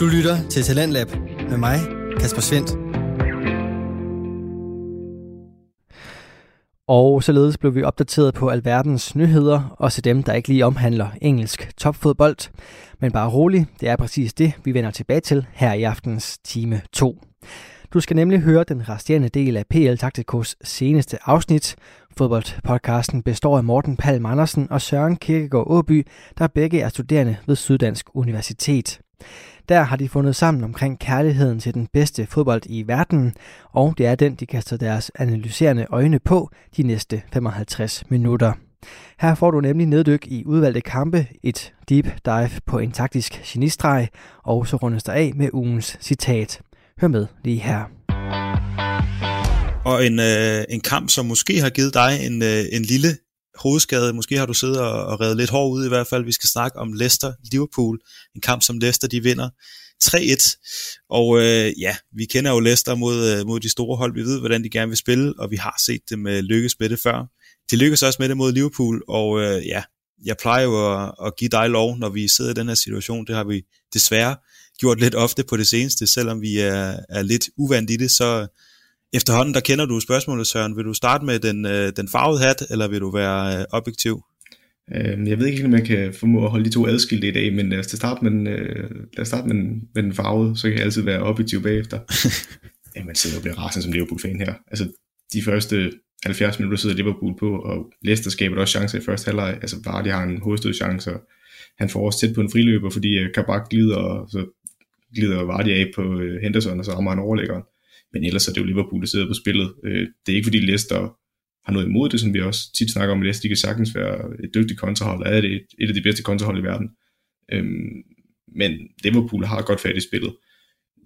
Du lytter til Talentlab med mig, Kasper Svendt. Og således blev vi opdateret på alverdens nyheder, også dem, der ikke lige omhandler engelsk topfodbold. Men bare rolig, det er præcis det, vi vender tilbage til her i aftens time 2. Du skal nemlig høre den resterende del af PL Taktikos seneste afsnit. Fodboldpodcasten består af Morten Palm Andersen og Søren Kirkegaard Åby, der begge er studerende ved Syddansk Universitet. Der har de fundet sammen omkring kærligheden til den bedste fodbold i verden, og det er den, de kaster deres analyserende øjne på de næste 55 minutter. Her får du nemlig neddyk i udvalgte kampe, et deep dive på en taktisk genistreg, og så rundes der af med ugens citat. Hør med lige her. Og en, øh, en kamp, som måske har givet dig en, øh, en lille hovedskade. Måske har du siddet og, og reddet lidt hård ud i hvert fald. Vi skal snakke om Leicester-Liverpool. En kamp, som Leicester de vinder 3-1. Og øh, ja, vi kender jo Leicester mod, øh, mod de store hold. Vi ved, hvordan de gerne vil spille, og vi har set dem øh, lykkes med det før. De lykkes også med det mod Liverpool, og øh, ja, jeg plejer jo at, at give dig lov, når vi sidder i den her situation. Det har vi desværre gjort lidt ofte på det seneste, selvom vi er, er lidt uvandt i det, så efterhånden der kender du spørgsmålet, Søren. Vil du starte med den, øh, den farvede hat, eller vil du være øh, objektiv? Øh, jeg ved ikke, om jeg kan formå at holde de to adskilte i dag, men lad os starte med den, øh, lad os starte med den, med den farvede, så kan jeg altid være objektiv bagefter. ja, man sidder og bliver rasende som Liverpool-fan her. Altså, de første 70 minutter sidder Liverpool på, og Leicester skaber også chancer i første halvleg. Altså, Vardy har en hovedstødchance, og han får også tæt på en friløber, fordi øh, Kabak glider, og så glider Vardy af på øh, Henderson, og så rammer han overlæggeren. Men ellers er det jo Liverpool, der sidder på spillet. Øh, det er ikke fordi Leicester har noget imod det, som vi også tit snakker om. Leicester kan sagtens være et dygtigt kontrahold, er det et, et af de bedste kontrahold i verden. Øhm, men Liverpool har godt fat i spillet.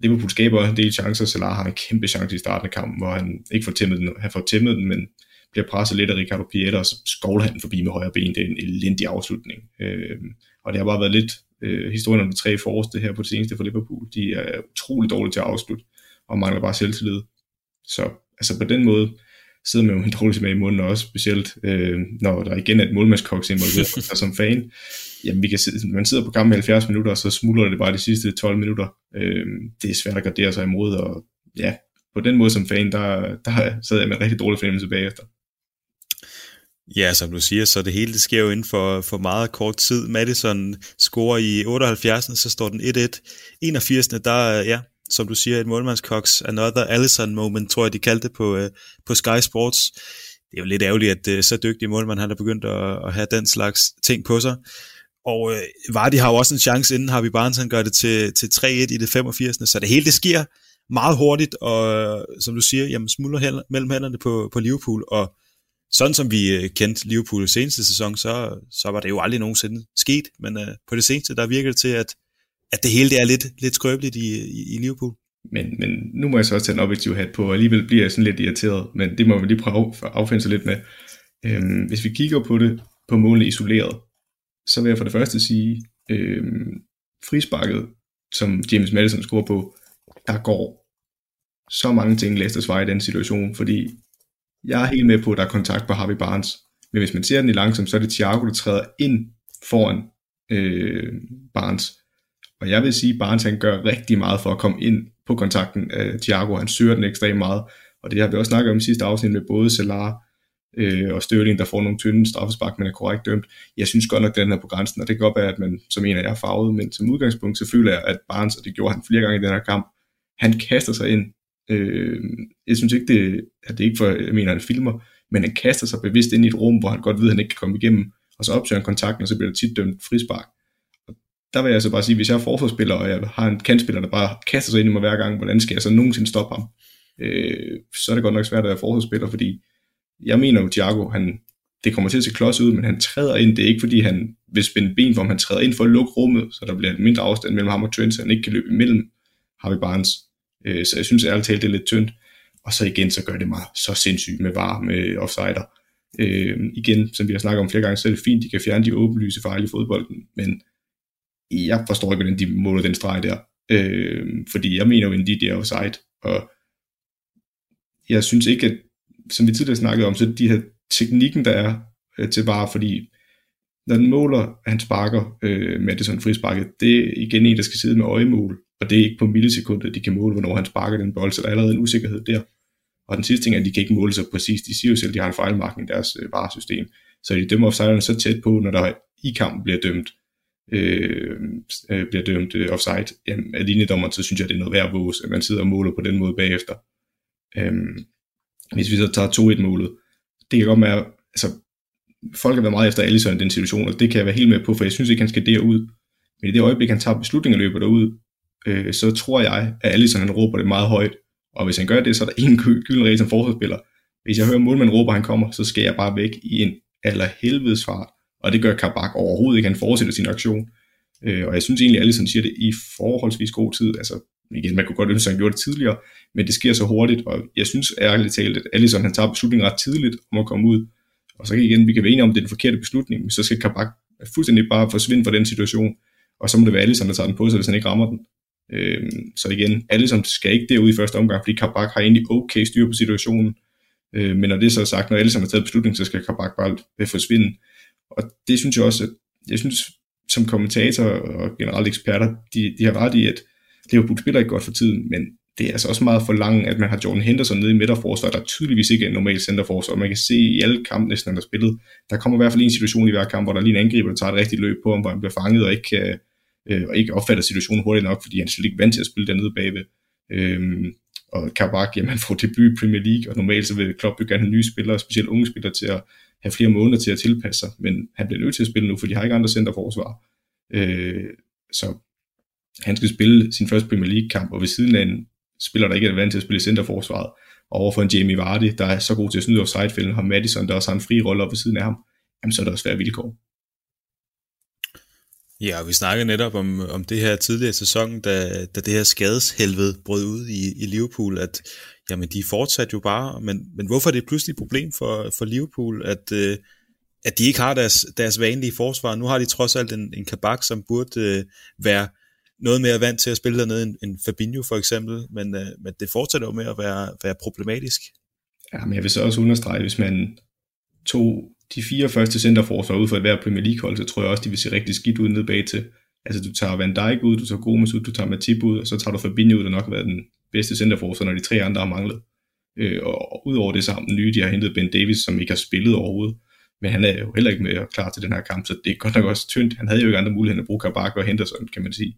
Liverpool skaber en del chancer, Salah har en kæmpe chance i starten af kampen, hvor han ikke får tæmmet den, han får tæmmet den, men bliver presset lidt af Ricardo Pieter, og så skovler han forbi med højre ben. Det er en elendig afslutning. Øh, og det har bare været lidt øh, historien om de tre forreste her på det seneste for Liverpool. De er utrolig dårlige til at afslutte og mangler bare selvtillid. Så altså på den måde sidder man jo en dårlig med i munden også, specielt øh, når der igen er et målmandskoks involveret, og som fan, jamen vi kan sidde, man sidder på kampen i 70 minutter, og så smuldrer det bare de sidste 12 minutter. Øh, det er svært at gardere sig imod, og ja, på den måde som fan, der, der sad jeg med en rigtig dårlig fornemmelse bagefter. Ja, som du siger, så det hele det sker jo inden for, for meget kort tid. Madison scorer i 78, så står den 1-1. 81. der, ja, som du siger, et målmandskoks, another Allison moment, tror jeg, de kaldte det på, øh, på Sky Sports. Det er jo lidt ærgerligt, at øh, så dygtig målmand han er begyndt at, at have den slags ting på sig. Og øh, Vardy har jo også en chance, inden Harvey Barnes, han gør det til, til 3-1 i det 85. Så det hele det sker meget hurtigt, og øh, som du siger, jamen smuldrer mellem hænderne på, på Liverpool, og sådan som vi kendte Liverpool seneste sæson, så, så var det jo aldrig nogensinde sket, men øh, på det seneste, der virker det til, at at det hele det er lidt, lidt skrøbeligt i, i, i Liverpool. Men, men nu må jeg så også tage en objektiv hat på, og alligevel bliver jeg sådan lidt irriteret, men det må vi lige prøve at affinde sig lidt med. Øhm, hvis vi kigger på det på målene isoleret, så vil jeg for det første sige, øhm, frisparket, som James Madison scorer på, der går så mange ting Leicesters vej i den situation, fordi jeg er helt med på, at der er kontakt på Harvey Barnes, men hvis man ser den i langsomt, så er det Thiago, der træder ind foran øh, Barnes, og jeg vil sige, at Barnes han gør rigtig meget for at komme ind på kontakten af Thiago. Han søger den ekstremt meget. Og det har vi også snakket om i sidste afsnit med både Salah øh, og Støvling, der får nogle tynde straffespark, men er korrekt dømt. Jeg synes godt nok, at den er på grænsen, og det kan godt være, at man som en af jer er farvet, men som udgangspunkt, så føler jeg, at Barnes, og det gjorde han flere gange i den her kamp, han kaster sig ind. Øh, jeg synes ikke, det, at det ikke for, jeg mener, han filmer, men han kaster sig bevidst ind i et rum, hvor han godt ved, at han ikke kan komme igennem, og så opsøger han kontakten, og så bliver der tit dømt frispark der vil jeg så bare sige, hvis jeg er forsvarsspiller, og jeg har en kantspiller, der bare kaster sig ind i mig hver gang, hvordan skal jeg så nogensinde stoppe ham? Øh, så er det godt nok svært at være forsvarsspiller, fordi jeg mener jo, Thiago, han, det kommer til at se klods ud, men han træder ind, det er ikke fordi han vil spænde ben for ham, han træder ind for at lukke rummet, så der bliver en mindre afstand mellem ham og Trent, så han ikke kan løbe imellem Harvey Barnes. Øh, så jeg synes ærligt talt, det er lidt tyndt. Og så igen, så gør det mig så sindssygt med var med offsider. Øh, igen, som vi har snakket om flere gange, så er det fint, de kan fjerne de åbenlyse fejl i fodbolden, men jeg forstår ikke, hvordan de måler den streg der. Øh, fordi jeg mener jo, at de er offside, og jeg synes ikke, at, som vi tidligere snakkede om, så de her teknikken, der er øh, til bare, fordi når den måler, at han sparker øh, Madison frisparket, det er igen en, der skal sidde med øjemål og det er ikke på millisekundet, de kan måle, hvornår han sparker den bold, så der er allerede en usikkerhed der. Og den sidste ting er, at de kan ikke måle sig præcis. De siger jo selv, at de har en fejlmarkning i deres øh, varesystem. Så de dømmer offside så tæt på, når der i kampen bliver dømt, Øh, øh, bliver dømt øh, offside, jamen, af linjedommeren, så synes jeg, det er noget værd at at man sidder og måler på den måde bagefter. Øh, hvis vi så tager 2-1-målet, det kan godt være, altså, folk har været meget efter Alisson i den situation, og det kan jeg være helt med på, for jeg synes ikke, han skal derud. Men i det øjeblik, han tager beslutningen og løber derud, øh, så tror jeg, at Alisson han råber det meget højt, og hvis han gør det, så er der ingen gylden regel som forsvarsspiller. Hvis jeg hører målmanden råber, han kommer, så skal jeg bare væk i en aller helvedes fart. Og det gør Kabak overhovedet ikke. Han fortsætter sin aktion. Øh, og jeg synes egentlig, at Allison siger det i forholdsvis god tid. Altså, igen, man kunne godt ønske, at han gjorde det tidligere, men det sker så hurtigt, og jeg synes ærligt talt, at Allison han tager beslutningen ret tidligt om at komme ud. Og så kan igen, vi kan være enige om, at det er den forkerte beslutning, men så skal Kabak fuldstændig bare forsvinde fra den situation, og så må det være Allison, der tager den på sig, hvis han ikke rammer den. Øh, så igen, Allison skal ikke derud i første omgang, fordi Kabak har egentlig okay styr på situationen, øh, men når det så er sagt, når Allison har taget beslutningen, så skal Kabak bare forsvinde. Og det synes jeg også, at jeg synes, som kommentator og generelt eksperter, de, de har ret i, at Liverpool spiller ikke godt for tiden, men det er altså også meget for langt, at man har Jordan Henderson nede i midterforsvaret, der tydeligvis ikke er en normal centerforsvar. Man kan se i alle kampe næsten, han har spillet, der kommer i hvert fald en situation i hver kamp, hvor der lige en angriber, der tager et rigtigt løb på ham, hvor han bliver fanget og ikke, kan, øh, og ikke opfatter situationen hurtigt nok, fordi han slet ikke vant til at spille dernede bagved. Øhm, og Kabak, jamen han får debut i Premier League, og normalt så vil Klopp jo gerne have nye spillere, specielt unge spillere, til at have flere måneder til at tilpasse sig, men han bliver nødt til at spille nu, for de har ikke andre centerforsvar. Øh, så han skal spille sin første Premier League-kamp, og ved siden af en spiller, der ikke er vant til at spille centerforsvaret, og overfor en Jamie Vardy, der er så god til at snyde offside-fælden, har Madison, der også har en fri rolle op ved siden af ham, jamen så er der også svære vilkår. Ja, og vi snakkede netop om, om det her tidligere sæson, da, da det her skadeshelvede brød ud i, i Liverpool, at jamen, de fortsatte jo bare, men, men hvorfor er det pludselig et problem for, for Liverpool, at, øh, at de ikke har deres, deres vanlige forsvar? Nu har de trods alt en, en kabak, som burde øh, være noget mere vant til at spille dernede end, end Fabinho for eksempel, men, øh, men det fortsætter jo med at være, være problematisk. Ja, men jeg vil så også understrege, hvis man tog de fire første centerforsvar ud for et hver Premier League hold, så tror jeg også, de vil se rigtig skidt ud ned bag til. Altså du tager Van Dijk ud, du tager Gomes ud, du tager Matip ud, og så tager du Fabinho ud, der nok har været den bedste centerforsvar, når de tre andre har manglet. Øh, og, udover det sammen nye, de har hentet Ben Davis, som ikke har spillet overhovedet. Men han er jo heller ikke mere klar til den her kamp, så det er godt nok også tyndt. Han havde jo ikke andre muligheder end at bruge Kabak og Henderson, kan man sige.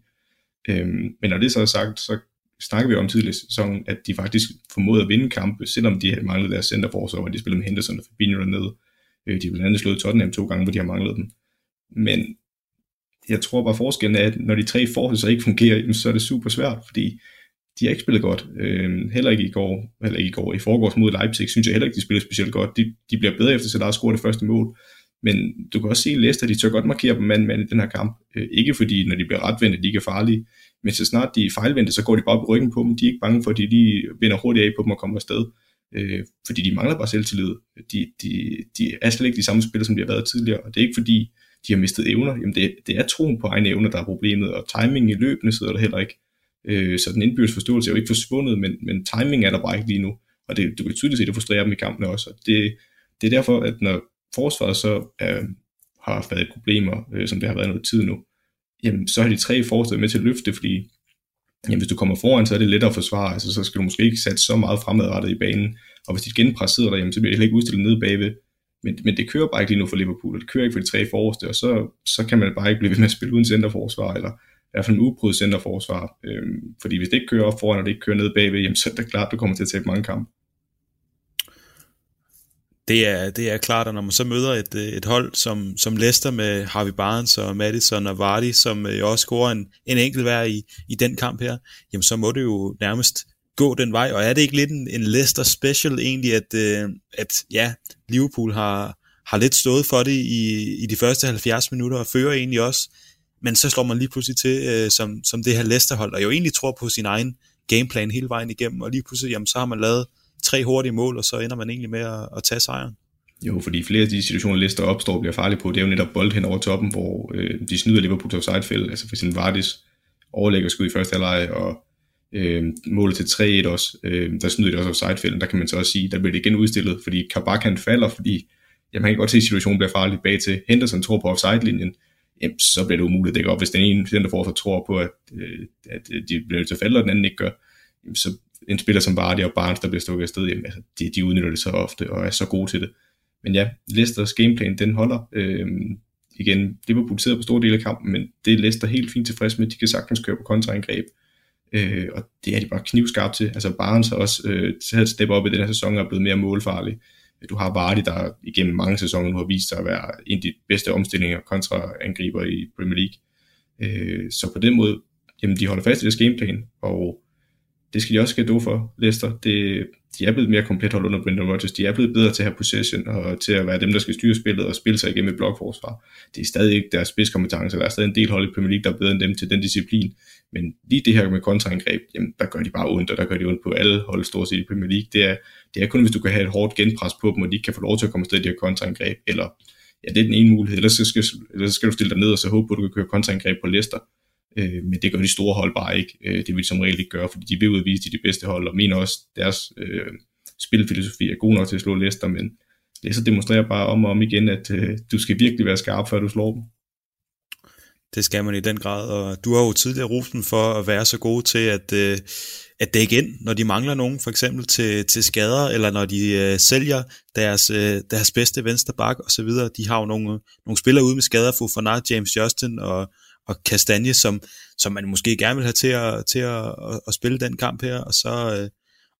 Øhm, men når det så er sagt, så snakker vi om tidligere sæson, at de faktisk formåede at vinde kampe, selvom de havde manglet deres centerforsvar, og de spillede med Henderson og Fabinho dernede. Øh, de har blandt andet slået Tottenham to gange, hvor de har manglet dem. Men jeg tror bare forskellen er, at når de tre forsvar ikke fungerer, så er det super svært, fordi de har ikke spillet godt. Øh, heller ikke i går, eller ikke i går, i forgårs mod Leipzig, synes jeg heller ikke, de spiller specielt godt. De, de bliver bedre efter, så der scoret det første mål. Men du kan også se, at Leicester, de tør godt markere på mand mand i den her kamp. Øh, ikke fordi, når de bliver retvendte, de ikke er farlige, men så snart de er fejlvendte, så går de bare på ryggen på dem. De er ikke bange for, at de lige vinder hurtigt af på dem og kommer afsted. Øh, fordi de mangler bare selvtillid. De, de, de er slet ikke de samme spillere, som de har været tidligere. Og det er ikke fordi, de har mistet evner. Jamen det, det er troen på egne evner, der er problemet, og timingen i løbende sidder der heller ikke. Øh, så den indbyrdes forståelse er jo ikke forsvundet, men, men timing er der bare ikke lige nu. Og det, du kan tydeligt se, at det frustrerer dem i kampene også. Og det, det er derfor, at når forsvaret så øh, har været problemer, øh, som det har været noget tid nu, jamen så har de tre forsvaret med til at løfte, fordi jamen, hvis du kommer foran, så er det lettere at forsvare, altså så skal du måske ikke sætte så meget fremadrettet i banen, og hvis dit genpres sidder der, jamen, så bliver det heller ikke udstillet nede bagved, men, men det kører bare ikke lige nu for Liverpool, og det kører ikke for de tre forreste, og så, så kan man bare ikke blive ved med at spille uden centerforsvar, eller i hvert fald en uprøvet centerforsvar, øhm, fordi hvis det ikke kører op foran, og det ikke kører ned bagved, jamen, så er det klart, at du kommer til at tabe mange kampe det er, det er klart, at når man så møder et, øh, et hold som, som Leicester med Harvey Barnes og Madison og Vardy, som øh, jo også scorer en, en enkelt vær i, i den kamp her, jamen så må det jo nærmest gå den vej, og er det ikke lidt en, en Leicester special egentlig, at, øh, at ja, Liverpool har, har lidt stået for det i, i de første 70 minutter, og fører egentlig også, men så slår man lige pludselig til øh, som, som det her Leicester-hold, og jo egentlig tror på sin egen gameplan hele vejen igennem, og lige pludselig, jamen så har man lavet tre hurtige mål, og så ender man egentlig med at, at tage sejren. Jo, fordi flere af de situationer, Leicester opstår og bliver farlige på, det er jo netop bold hen over toppen, hvor øh, de snyder Liverpool til offside altså for eksempel Vardis overlægger skud i første halvleg, og øh, målet til 3-1 også, øh, der snyder de også offside der kan man så også sige, der bliver det igen udstillet, fordi Kabak han falder, fordi jamen, man kan godt se, at situationen bliver farlig bag til. Henderson tror på offside-linjen, jamen, så bliver det umuligt at dække op. Hvis den ene centerforsvar tror på, at, øh, at øh, de bliver nødt til at falde, og den anden ikke gør, jamen, så en spiller som Vardy og Barnes, der bliver stukket afsted, jamen, altså, de, de udnytter det så ofte og er så gode til det. Men ja, Leicesters gameplan, den holder. Øhm, igen, Liverpool sidder på store dele af kampen, men det er Leicester helt fint tilfreds med. De kan sagtens køre på kontraangreb. Øh, og det er de bare knivskarpe til. Altså Barnes har også øh, taget et step op i den her sæson og er blevet mere målfarlig. Du har Vardy, der igennem mange sæsoner nu har vist sig at være en af de bedste omstillinger kontraangriber i Premier League. Øh, så på den måde, jamen de holder fast i deres gameplan, og det skal de også skal for, Leicester. Det, de er blevet mere komplet hold under Brendan Rodgers. De er blevet bedre til at have possession og til at være dem, der skal styre spillet og spille sig igennem et blokforsvar. Det er stadig ikke deres spidskompetence. Der er stadig en del hold i Premier League, der er bedre end dem til den disciplin. Men lige det her med kontraangreb, jamen, der gør de bare ondt, og der gør de ondt på alle hold stort set i Premier League. Det er, det er kun, hvis du kan have et hårdt genpres på dem, og de ikke kan få lov til at komme afsted i de her kontraangreb. Eller, ja, det er den ene mulighed. Ellers så skal, ellers så skal du stille dig ned og så håbe på, at du kan køre kontraangreb på Leicester. Øh, men det gør de store hold bare ikke. Øh, det vil de som regel ikke gøre, fordi de vil udvise de, de bedste hold, og mener også, deres øh, spilfilosofi er god nok til at slå Leicester, men Leicester demonstrerer bare om og om igen, at øh, du skal virkelig være skarp, før du slår dem. Det skal man i den grad, og du har jo tidligere rosen for at være så god til at, øh, at dække ind, når de mangler nogen, for eksempel til, til skader, eller når de øh, sælger deres, øh, deres bedste venstre bak og så videre. De har jo nogle, nogle spillere ude med skader, Fofana, James Justin og, og Kastanje, som, som man måske gerne vil have til at, til at, at, at spille den kamp her, og så, øh,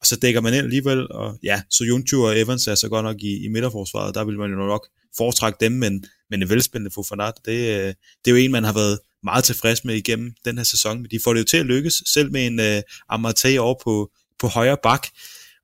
og så dækker man ind alligevel, og ja, så Junju og Evans er så godt nok i, i midterforsvaret, der vil man jo nok foretrække dem, men, men en velspændende Fofanat, det, øh, det er jo en, man har været meget tilfreds med igennem den her sæson. De får det jo til at lykkes, selv med en uh, Amartey over på, på højre bak.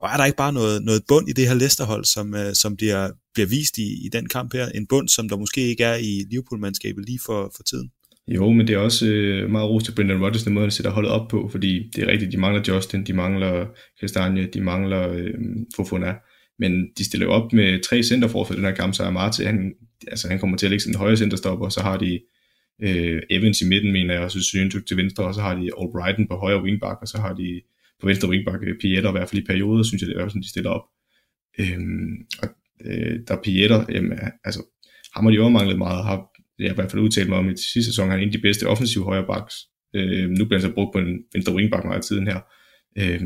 Og er der ikke bare noget, noget bund i det her Leicester-hold, som, uh, som bliver, bliver vist i, i den kamp her? En bund, som der måske ikke er i Liverpool-mandskabet lige for, for tiden? Jo, men det er også øh, meget ros til Brendan Rodgers, den måde, han sætter holdet op på, fordi det er rigtigt, de mangler Justin, de mangler Kastanje, de mangler øh, Fofona, men de stiller op med tre centerfor for den her kamp, så er Marte, han, altså, han kommer til at lægge sin højre centerstopper, og så har de øh, Evans i midten, mener jeg, og så Søntuk til venstre, og så har de Albrighton på højre wingback, og så har de på venstre wingback øh, Pieter, i hvert fald i perioder, synes jeg, det er sådan, de stiller op. Øhm, og øh, der Pieter, jamen, altså, ham har de jo manglet meget, har jeg har i hvert fald udtalt mig om i sidste sæson, han er en af de bedste offensive højre backs. Øh, nu bliver han så brugt på en venstre wingback meget af tiden her. Øh,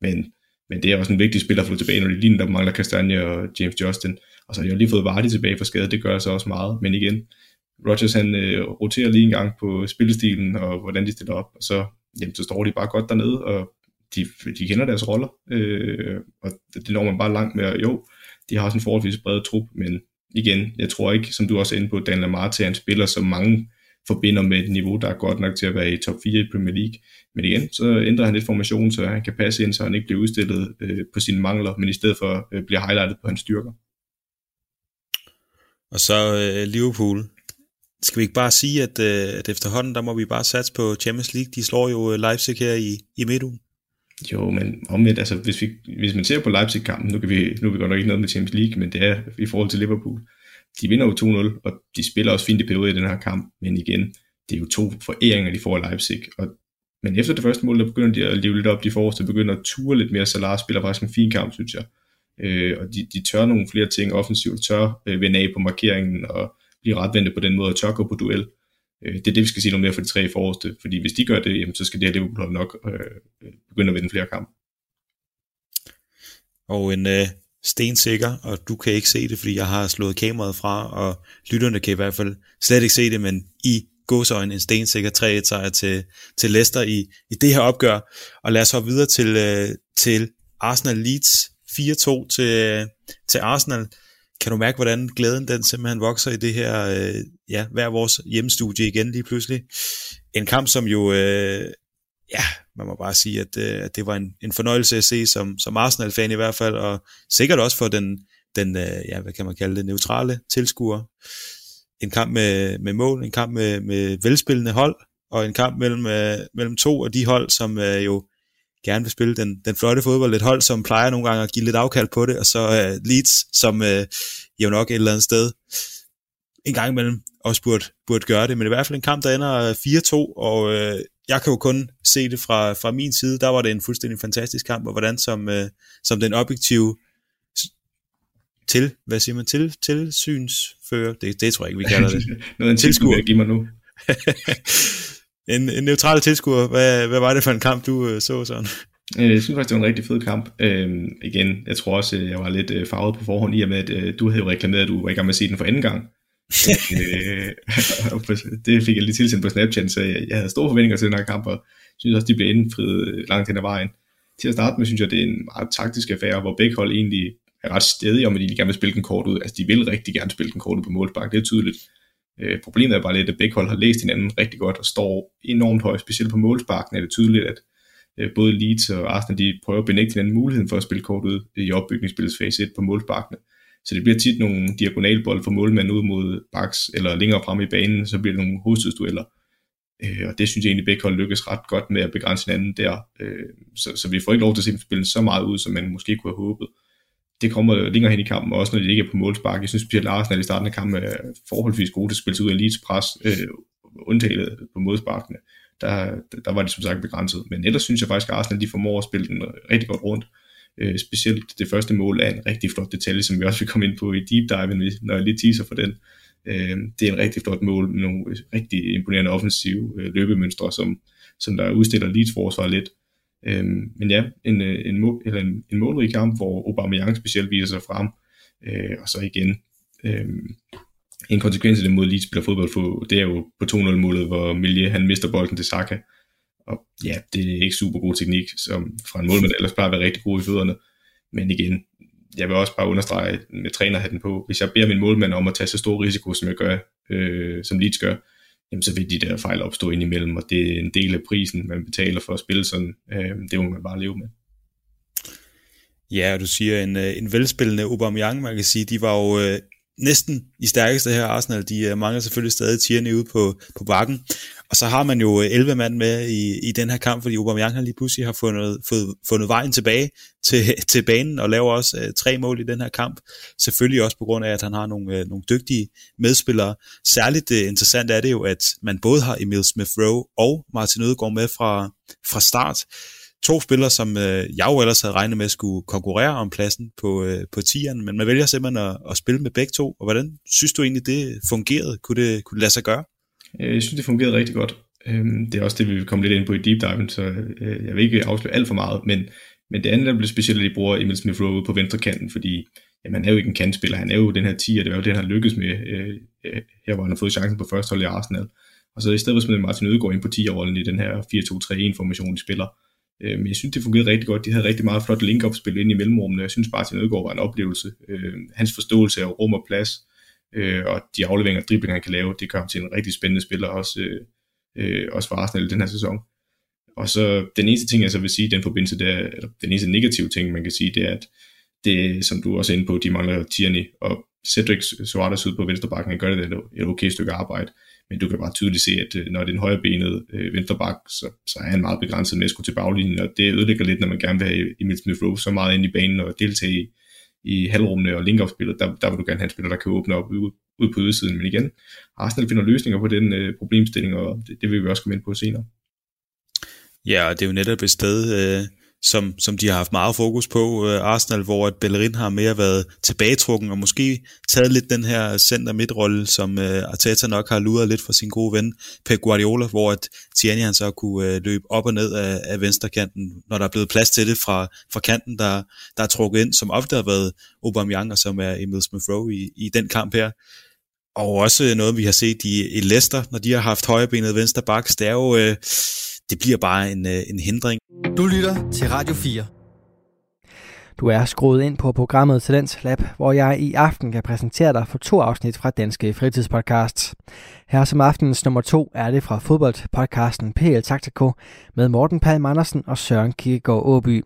men, men det er også en vigtig spiller at få tilbage, når de ligner, der mangler Kastanje og James Justin. Og så har jeg lige fået Vardy tilbage for skade, det gør så også meget. Men igen, Rodgers han øh, roterer lige en gang på spillestilen og hvordan de stiller op, og så, jamen, så står de bare godt dernede, og de, de kender deres roller, øh, og det, det når man bare langt med, jo, de har også en forholdsvis bred trup, men igen, jeg tror ikke, som du også er inde på, Daniel Amarte er en spiller, som mange forbinder med et niveau, der er godt nok til at være i top 4 i Premier League. Men igen, så ændrer han lidt formation, så han kan passe ind, så han ikke bliver udstillet øh, på sine mangler, men i stedet for øh, bliver highlightet på hans styrker. Og så øh, Liverpool. Skal vi ikke bare sige, at, øh, at efterhånden, der må vi bare satse på Champions League. De slår jo øh, Leipzig her i, i midtugen. Jo, men omvendt, altså hvis, vi, hvis man ser på Leipzig-kampen, nu, kan vi, nu er vi godt nok ikke noget med Champions League, men det er i forhold til Liverpool. De vinder jo 2-0, og de spiller også fint i perioder i den her kamp, men igen, det er jo to foræringer, de får af Leipzig. Og, men efter det første mål, der begynder de at leve lidt op, de forreste begynder at ture lidt mere. Salah spiller faktisk en fin kamp, synes jeg. Øh, og de, de tør nogle flere ting offensivt, tør øh, vende af på markeringen, og blive retvendte på den måde, og tør gå på duel. Øh, det er det, vi skal sige noget mere for de tre forreste, fordi hvis de gør det, jamen, så skal det her Liverpool nok øh, begynde at vinde flere kampe. Og en øh, stensikker, og du kan ikke se det, fordi jeg har slået kameraet fra, og lytterne kan i hvert fald slet ikke se det, men i godsøjne en stensikker 3-1 sejr til, til Leicester i, i det her opgør. Og lad os hoppe videre til, øh, til Arsenal Leeds 4-2 til, øh, til Arsenal. Kan du mærke, hvordan glæden den simpelthen vokser i det her, øh, ja, hver vores hjemmestudie igen lige pludselig? En kamp, som jo, øh, ja, man må bare sige, at, øh, at det var en, en fornøjelse at se som, som Arsenal-fan i hvert fald, og sikkert også for den, den øh, ja, hvad kan man kalde det, neutrale tilskuer. En kamp med, med mål, en kamp med, med velspillende hold, og en kamp mellem, øh, mellem to af de hold, som øh, jo gerne vil spille den, den flotte fodbold. Et hold, som plejer nogle gange at give lidt afkald på det, og så øh, Leeds, som øh, jo nok et eller andet sted en gang imellem også burde, burde gøre det. Men i hvert fald en kamp, der ender 4-2, og uh, jeg kan jo kun se det fra, fra min side. Der var det en fuldstændig fantastisk kamp, og hvordan som, uh, som den objektive til, hvad siger man, til, tilsynsfører, det, det tror jeg ikke, vi kalder det. Noget en tilskuer, give mig nu. en, en neutral tilskuer, hvad, hvad var det for en kamp, du øh, så sådan? Øh, jeg synes faktisk, det var en rigtig fed kamp. Øhm, igen, jeg tror også, jeg var lidt øh, farvet på forhånd i og med, at øh, du havde jo reklameret, at du var i gang med at se den for anden gang øh, det fik jeg lige tilsendt på Snapchat, så jeg, jeg havde store forventninger til den her kamp, og synes også, de blev indfriet øh, langt hen ad vejen. Til at starte med, synes jeg, det er en meget taktisk affære, hvor begge hold egentlig er ret stedige om, at de gerne vil spille den kort ud. Altså, de vil rigtig gerne spille den kort ud på målspark, det er tydeligt. Øh, problemet er bare lidt, at begge hold har læst hinanden rigtig godt og står enormt højt, specielt på målsparken er det tydeligt, at øh, både Leeds og Arsenal, de prøver at benægte hinanden muligheden for at spille kort ud i opbygningsspillets fase 1 på målsparkene. Så det bliver tit nogle diagonalbold for målmanden ud mod baks, eller længere frem i banen, så bliver det nogle hovedstødsdueller. Øh, og det synes jeg egentlig begge hold lykkes ret godt med at begrænse hinanden der. Øh, så, så vi får ikke lov til at se dem spille så meget ud, som man måske kunne have håbet. Det kommer længere hen i kampen, også når de ikke er på målspark. Jeg synes at Larsen er i starten af kampen er forholdsvis gode til at spille sig ud af Leeds pres, øh, undtaget på målsparkene. Der, der var det som sagt begrænset. Men ellers synes jeg faktisk, at Arsenal de formår at spille den rigtig godt rundt. Øh, Øh, specielt det første mål er en rigtig flot detalje, som vi også vil komme ind på i deep dive, når jeg lige teaser for den. Øh, det er en rigtig flot mål med nogle øh, rigtig imponerende offensive øh, løbemønstre, som, som der udstiller Leeds forsvar lidt. Øh, men ja, en, øh, en, mål, eller en, en målrig kamp, hvor Aubameyang specielt viser sig frem, øh, og så igen øh, en konsekvens af det mod Leeds spiller fodbold, for, det er jo på 2-0-målet, hvor Milje han mister bolden til Saka, og ja, det er ikke super god teknik, som fra en målmand ellers bare at være rigtig god i fødderne, men igen, jeg vil også bare understrege med trænerhatten på, hvis jeg beder min målmand om at tage så stor risiko, som jeg gør, øh, som Leeds gør, jamen så vil de der fejl opstå indimellem, og det er en del af prisen, man betaler for at spille sådan. Øh, det må man bare leve med. Ja, og du siger en, øh, en velspillende Aubameyang, man kan sige, de var jo øh, næsten i stærkeste her Arsenal. De øh, mangler selvfølgelig stadig Tierney ude på, på bakken. Og så har man jo øh, 11 mand med i, i den her kamp, fordi Aubameyang har lige pludselig har fundet, fået, fundet vejen tilbage til, til banen og laver også uh, tre mål i den her kamp. Selvfølgelig også på grund af, at han har nogle, uh, nogle dygtige medspillere. Særligt uh, interessant er det jo, at man både har Emil Smith-Rowe og Martin Ødegaard med fra, fra start to spillere, som øh, jeg jo ellers havde regnet med skulle konkurrere om pladsen på, øh, på tieren, men man vælger simpelthen at, at spille med begge to, og hvordan synes du egentlig, det fungerede? Kunne det, kunne det lade sig gøre? Øh, jeg synes, det fungerede rigtig godt. Øhm, det er også det, vi vil komme lidt ind på i deep dive, så øh, jeg vil ikke afsløre alt for meget, men, men det andet, der bliver specielt, at de bruger Emil Smith Rowe på venstre kanten, fordi jamen, han er jo ikke en kantspiller, han er jo den her 10, og det var jo det, han har lykkes med, øh, øh, her hvor han har fået chancen på første hold i Arsenal. Og så i stedet for at smide Martin Ødegaard ind på 10-rollen i den her 4-2-3-1-formation, de spiller, Øh, men jeg synes, det fungerede rigtig godt. De havde rigtig meget flot link-up-spil ind i mellemrummene. Jeg synes bare, at Ødegaard var en oplevelse. Øh, hans forståelse af rum og plads, øh, og de afleveringer og driblinger, han kan lave, det gør ham til en rigtig spændende spiller, også, øh, øh, også for Arsenal den her sæson. Og så den eneste ting, jeg så vil sige i den forbindelse, det er, eller den eneste negative ting, man kan sige, det er, at det, som du også er inde på, de mangler Tierney, og Cedric Suarez ud på venstre bakken, han gør det et okay stykke arbejde men du kan bare tydeligt se, at øh, når det er en højrebenet øh, venstreback, så, så er han meget begrænset med at skulle til baglinjen, og det ødelægger lidt, når man gerne vil have øh, Emil Smith-Rowe så meget ind i banen og deltage i, i halvrummene og linkopspillet, der, der vil du gerne have en spiller, der kan åbne op ud, ud på ydersiden, men igen, Arsenal finder løsninger på den øh, problemstilling, og det, det vil vi også komme ind på senere. Ja, og det er jo netop et sted, øh, som, som de har haft meget fokus på, øh, Arsenal, hvor at Bellerin har mere været tilbagetrukken og måske taget lidt den her center midtrolle, som øh, Arteta nok har luret lidt fra sin gode ven Pep Guardiola, hvor at Tierney han så kunne øh, løbe op og ned af, af venstrekanten, når der er blevet plads til det fra, fra kanten, der, der er trukket ind, som ofte har været Aubameyang, og som er Emil Smith-Rowe i, i den kamp her. Og også noget, vi har set i, i Leicester, når de har haft højrebenet venstre baks, det er jo... Øh, det bliver bare en, øh, en hindring. Du lytter til Radio 4. Du er skruet ind på programmet Talents Lab, hvor jeg i aften kan præsentere dig for to afsnit fra Danske Fritidspodcasts. Her som aftenens nummer to er det fra fodboldpodcasten PL Taktiko med Morten Palm Andersen og Søren Kierkegaard Åby.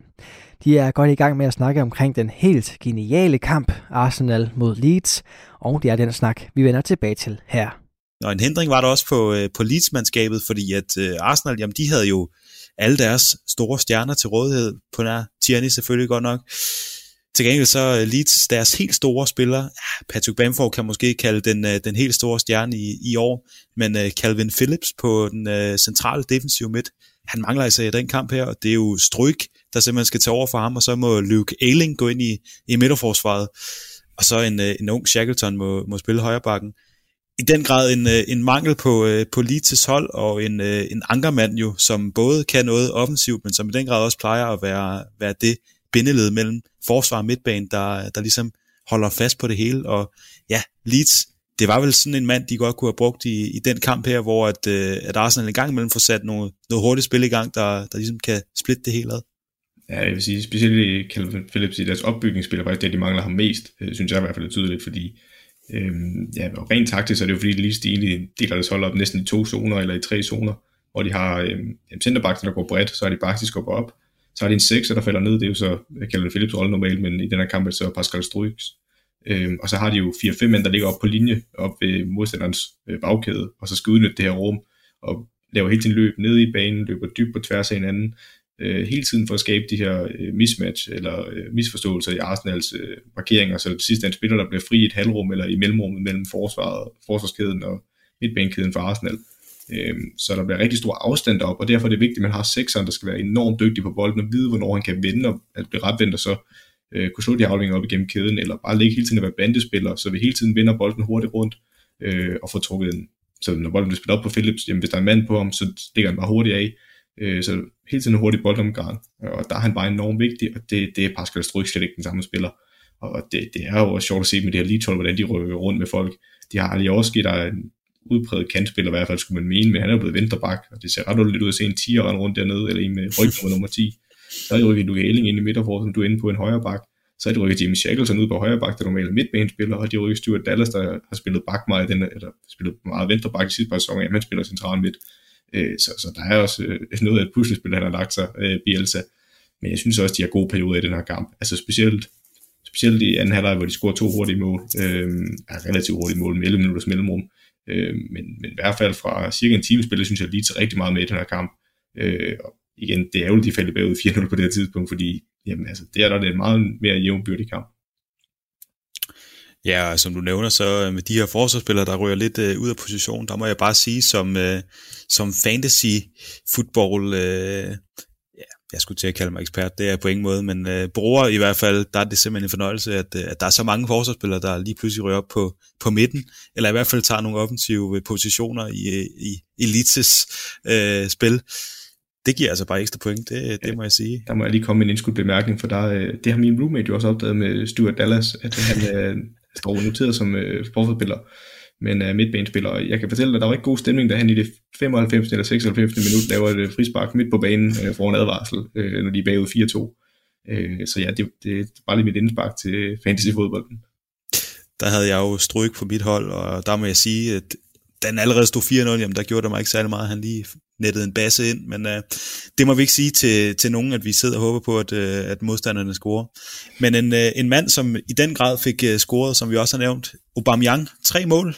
De er godt i gang med at snakke omkring den helt geniale kamp Arsenal mod Leeds, og det er den snak, vi vender tilbage til her. Og en hindring var der også på, øh, på Leeds-mandskabet, fordi at øh, Arsenal, jamen de havde jo alle deres store stjerner til rådighed, på nær Tierney selvfølgelig godt nok. Til gengæld så øh, Leeds, deres helt store spiller, ah, Patrick Bamford kan måske kalde den, øh, den helt store stjerne i, i år, men uh, Calvin Phillips på den uh, centrale defensive midt, han mangler altså i den kamp her, og det er jo Stryk, der simpelthen skal tage over for ham, og så må Luke Ayling gå ind i, i midterforsvaret. og så en, en ung Shackleton må, må spille højrebakken. I den grad en, øh, en mangel på, øh, på Leeds' hold, og en, øh, en ankermand jo, som både kan noget offensivt, men som i den grad også plejer at være, være det bindeled mellem forsvar og midtbane, der, der ligesom holder fast på det hele, og ja, Leeds, det var vel sådan en mand, de godt kunne have brugt i, i den kamp her, hvor at, at Arsenal en gang imellem får sat noget, noget hurtigt spil i gang, der, der ligesom kan splitte det hele ad. Ja, jeg vil sige, specielt i Calvin Phillips i deres opbygningsspil, er faktisk det, de mangler ham mest, synes jeg i hvert fald er tydeligt, fordi øhm, ja, rent taktisk er det jo fordi, Leeds de egentlig deler deres hold op næsten i to zoner, eller i tre zoner, hvor de har øhm, centerbakken, der går bredt, så er de faktisk skubber op, så har de en 6, der falder ned, det er jo så jeg kalder det Philips rolle normalt, men i den her kamp er det så Pascal Struix. Øhm, og så har de jo 4-5 mænd, der ligger op på linje, op ved modstanderens øh, bagkæde, og så skal udnytte det her rum, og laver hele tiden løb ned i banen, løber dybt på tværs af hinanden, øh, hele tiden for at skabe de her øh, mismatch eller øh, misforståelser i Arsenals øh, markeringer, så det sidste er en spiller, der bliver fri i et halvrum eller i mellemrummet mellem forsvaret, forsvarskæden og midtbanekæden for Arsenal. Øh, så der bliver rigtig stor afstand op, og derfor er det vigtigt, at man har sekseren, der skal være enormt dygtig på bolden og vide, hvornår han kan vende og at blive retvendt og så øh, kunne slå de afleveringer op igennem kæden, eller bare ligge hele tiden og være bandespiller, så vi hele tiden vinder bolden hurtigt rundt øh, og får trukket den. Så når bolden bliver spillet op på Philips, jamen hvis der er en mand på ham, så stikker han bare hurtigt af, øh, så hele tiden en hurtig boldomgang, og der er han bare enormt vigtig, og det, det er Pascal Struik slet ikke den samme spiller. Og det, det er jo sjovt at se med det her lige hvordan de rykker rundt med folk. De har Alioski, der er en udpræget kantspiller, i hvert fald skulle man mene, men han er jo blevet venterbak, og det ser ret lidt ud at se en 10 rundt dernede, eller en med rygnummer nummer 10. Så er de rykket Luke Elling ind i midterforsen, som du er inde på en højre bak. Så er de rykket Jimmy Shackleton ud på højre bak, der normalt er midtbanespiller, og de rykket Stuart Dallas, der har spillet bak meget, den, eller spillet meget venterbak i sidste par sæsoner, han spiller central midt. Øh, så, så der er også øh, noget af et puslespil, han har lagt sig, øh, Bielsa. Men jeg synes også, de har gode perioder i den her kamp. Altså specielt, specielt i anden halvleg, hvor de scorer to hurtige mål. Øh, relativt hurtige mål, med 11 minutters mellemrum. Øh, men, men i hvert fald fra cirka en time spillet, synes jeg lige til rigtig meget med i den her kamp. Øh, og igen, det er jo de faldt bagud 4-0 på det her tidspunkt, fordi jamen, altså, det er der det er en meget mere jævnbyrdig kamp. Ja, som du nævner, så med de her forsvarsspillere, der ryger lidt øh, ud af position, der må jeg bare sige, som, øh, som fantasy football, øh, ja, jeg skulle til at kalde mig ekspert, det er på ingen måde, men øh, bruger i hvert fald, der er det simpelthen en fornøjelse, at, øh, at der er så mange forsvarsspillere, der lige pludselig ryger op på, på midten, eller i hvert fald tager nogle offensive positioner i, i Elites øh, spil det giver altså bare ekstra point, det, det må jeg sige. Der må jeg lige komme med en indskudt bemærkning, for der, øh, det har min roommate jo også opdaget med Stuart Dallas, at han øh, står noteret som øh, forforspiller, men er midtbanespiller. Jeg kan fortælle dig, at der var ikke god stemning, da han i det 95. eller 96. minut laver et øh, frispark midt på banen øh, for en advarsel, øh, når de er bagud 4-2. Øh, så ja, det, det er bare lige mit indspark til øh, fantasyfodbolden. Der havde jeg jo stryk på mit hold, og der må jeg sige, at den allerede stod 4-0, jamen der gjorde det mig ikke særlig meget. Han lige nettede en basse ind, men øh, det må vi ikke sige til, til nogen, at vi sidder og håber på, at, øh, at modstanderne scorer. Men en, øh, en mand, som i den grad fik øh, scoret, som vi også har nævnt, Aubameyang, tre mål,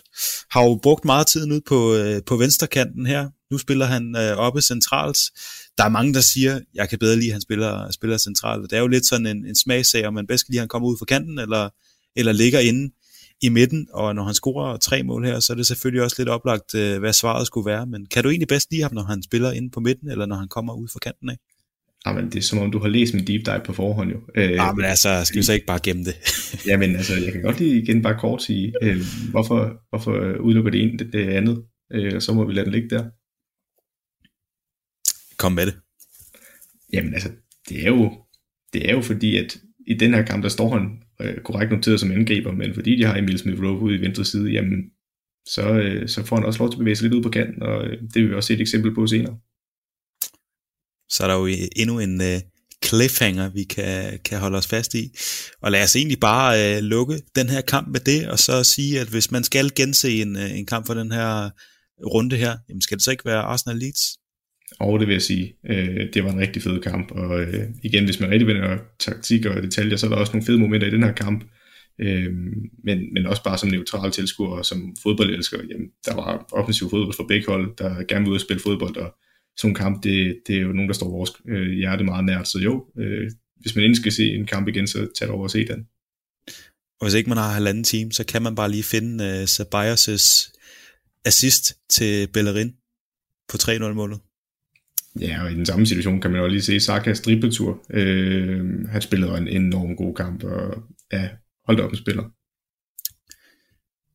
har jo brugt meget tid ud på, øh, på venstrekanten her. Nu spiller han øh, oppe centralt. Der er mange, der siger, jeg kan bedre lide, at han spiller, spiller centralt. Det er jo lidt sådan en, en smagsag, om man bedst kan lide, at han kommer ud fra kanten, eller, eller ligger inde i midten, og når han scorer tre mål her, så er det selvfølgelig også lidt oplagt, øh, hvad svaret skulle være. Men kan du egentlig bedst lide ham, når han spiller inde på midten, eller når han kommer ud fra kanten af? Jamen, det er som om, du har læst min deep dive på forhånd jo. Øh, ja, men altså, skal vi så ikke bare gemme det? jamen, altså, jeg kan godt lige igen bare kort sige, øh, hvorfor, hvorfor udelukker det ene det, det andet, øh, så må vi lade den ligge der. Kom med det. Jamen, altså, det er jo, det er jo fordi, at i den her kamp, der står han øh, korrekt noteret som angriber, men fordi de har Emil Smith Rowe ude i venstre side, jamen, så, øh, så får han også lov til at bevæge sig lidt ud på kanten, og øh, det vil vi også se et eksempel på senere. Så er der jo øh, endnu en øh, cliffhanger, vi kan, kan holde os fast i. Og lad os egentlig bare øh, lukke den her kamp med det, og så sige, at hvis man skal gense en, øh, en kamp for den her runde her, jamen skal det så ikke være Arsenal Leeds? Og det vil jeg sige, øh, det var en rigtig fed kamp, og øh, igen, hvis man rigtig vender taktik og detaljer, så er der også nogle fede momenter i den her kamp, øh, men, men også bare som neutral tilskuer og som fodboldelsker, jamen, der var offensiv fodbold for begge hold, der gerne vil ud og spille fodbold, og sådan en kamp, det, det er jo nogen, der står vores øh, hjerte meget nært, så jo, øh, hvis man endelig skal se en kamp igen, så tag over og se den. Og hvis ikke man har halvanden time, så kan man bare lige finde uh, Ceballos' assist til Bellerin på 3-0-målet. Ja, og i den samme situation kan man jo lige se Sakas dribletur. Øh, han spillede en enorm god kamp, og ja, holdt op en spiller.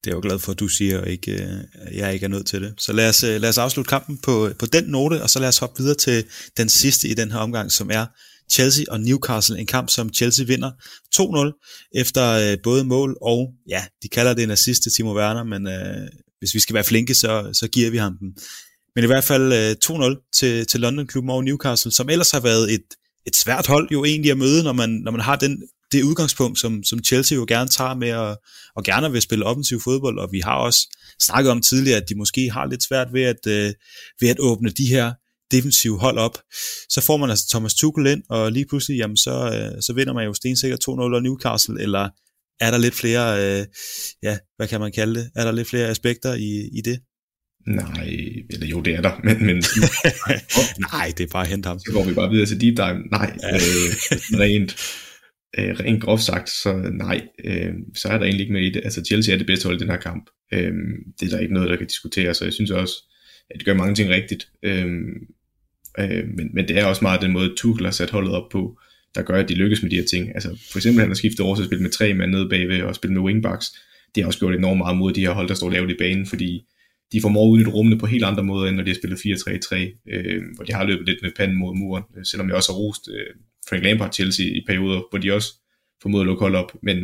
Det er jeg jo glad for, at du siger, og ikke, øh, jeg ikke er nødt til det. Så lad os, øh, lad os afslutte kampen på, på den note, og så lad os hoppe videre til den sidste i den her omgang, som er Chelsea og Newcastle. En kamp, som Chelsea vinder 2-0 efter øh, både mål og, ja, de kalder det en assist til Timo Werner, men øh, hvis vi skal være flinke, så, så giver vi ham den. Men i hvert fald øh, 2-0 til, til London-klubben over Newcastle, som ellers har været et, et svært hold jo egentlig at møde, når man, når man har den, det udgangspunkt, som, som Chelsea jo gerne tager med at, og gerne vil spille offensiv fodbold, og vi har også snakket om tidligere, at de måske har lidt svært ved at, øh, ved at åbne de her defensive hold op. Så får man altså Thomas Tuchel ind, og lige pludselig, jamen så, øh, så vinder man jo stensikkert 2-0 over Newcastle, eller er der lidt flere, øh, ja, hvad kan man kalde det? Er der lidt flere aspekter i, i det? Nej, eller jo, det er der, men... men Nej, det er bare at hente ham. Så går vi bare videre til deep dive. Nej, ja. øh, rent, øh, rent groft sagt, så nej, øh, så er der egentlig ikke med i det. Altså, Chelsea er det bedste hold i den her kamp. Øh, det er der ikke noget, der kan diskutere, så jeg synes også, at de gør mange ting rigtigt. Øh, øh, men, men det er også meget den måde, Tuchel har sat holdet op på, der gør, at de lykkes med de her ting. Altså, for eksempel, han har skiftet over til at spille med tre mand nede bagved og spille med wingbacks. Det har også gjort enormt meget mod de her hold, der står lavt i banen, fordi de formår at udnytte rummene på helt andre måder, end når de har spillet 4-3-3, øh, hvor de har løbet lidt med panden mod muren, øh, selvom jeg også har rost øh, Frank Lampard Chelsea i perioder, hvor de også formåede at lukke hold op, men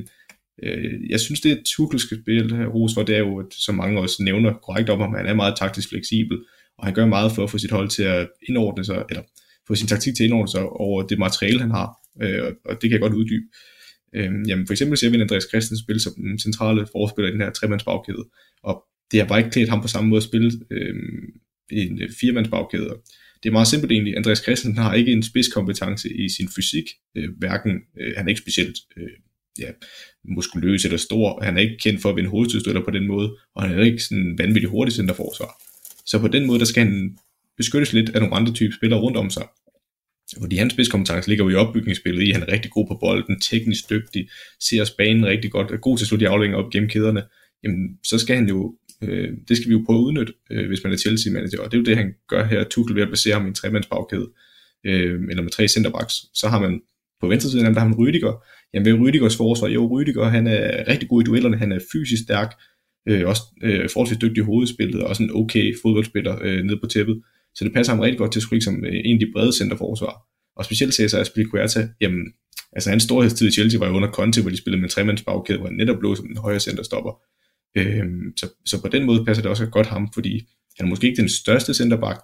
øh, jeg synes, det er Tuchel skal spille her ros for, det er jo, at, som mange også nævner korrekt om ham, han er meget taktisk fleksibel, og han gør meget for at få sit hold til at indordne sig, eller få sin taktik til at indordne sig over det materiale, han har, øh, og det kan jeg godt uddybe. Øh, jamen for eksempel ser vi Andreas Christensen spille som den centrale forspiller i den her tremandsbagkæde, og det har bare ikke klædt ham på samme måde at spille øh, en øh, firemandsbagkæde. Det er meget simpelt egentlig. Andreas Christensen har ikke en spidskompetence i sin fysik. Øh, hverken, øh, han er ikke specielt øh, ja, muskuløs eller stor. Han er ikke kendt for at vinde hovedstødstøtter på den måde, og han er ikke sådan vanvittigt hurtig centerforsvar. Så på den måde, der skal han beskyttes lidt af nogle andre typer spillere rundt om sig. Fordi hans spidskompetence ligger jo i opbygningsspillet i, han er rigtig god på bolden, teknisk dygtig, ser os banen rigtig godt, er god til at slutte de op gennem kæderne, jamen så skal han jo Øh, det skal vi jo prøve at udnytte, øh, hvis man er Chelsea-manager, og det er jo det, han gør her. Tuchel ved at basere ham i en tremandsbagkæde, øh, eller med tre centerbacks. Så har man på venstre side, der har man Rydiger. Jamen ved Rydigers forsvar, jo Rydiger, han er rigtig god i duellerne, han er fysisk stærk, øh, også øh, forholdsvis dygtig i hovedspillet, og også en okay fodboldspiller øh, nede på tæppet. Så det passer ham rigtig godt til at skulle som øh, en af de brede centerforsvar. Og specielt Cesar Aspilicueta, jamen, altså hans storhedstid i Chelsea var jo under Conte, hvor de spillede med tremandsbagkæde, hvor han netop blev som en højre centerstopper. Øhm, så, så på den måde passer det også godt ham, fordi han er måske ikke den største centerback,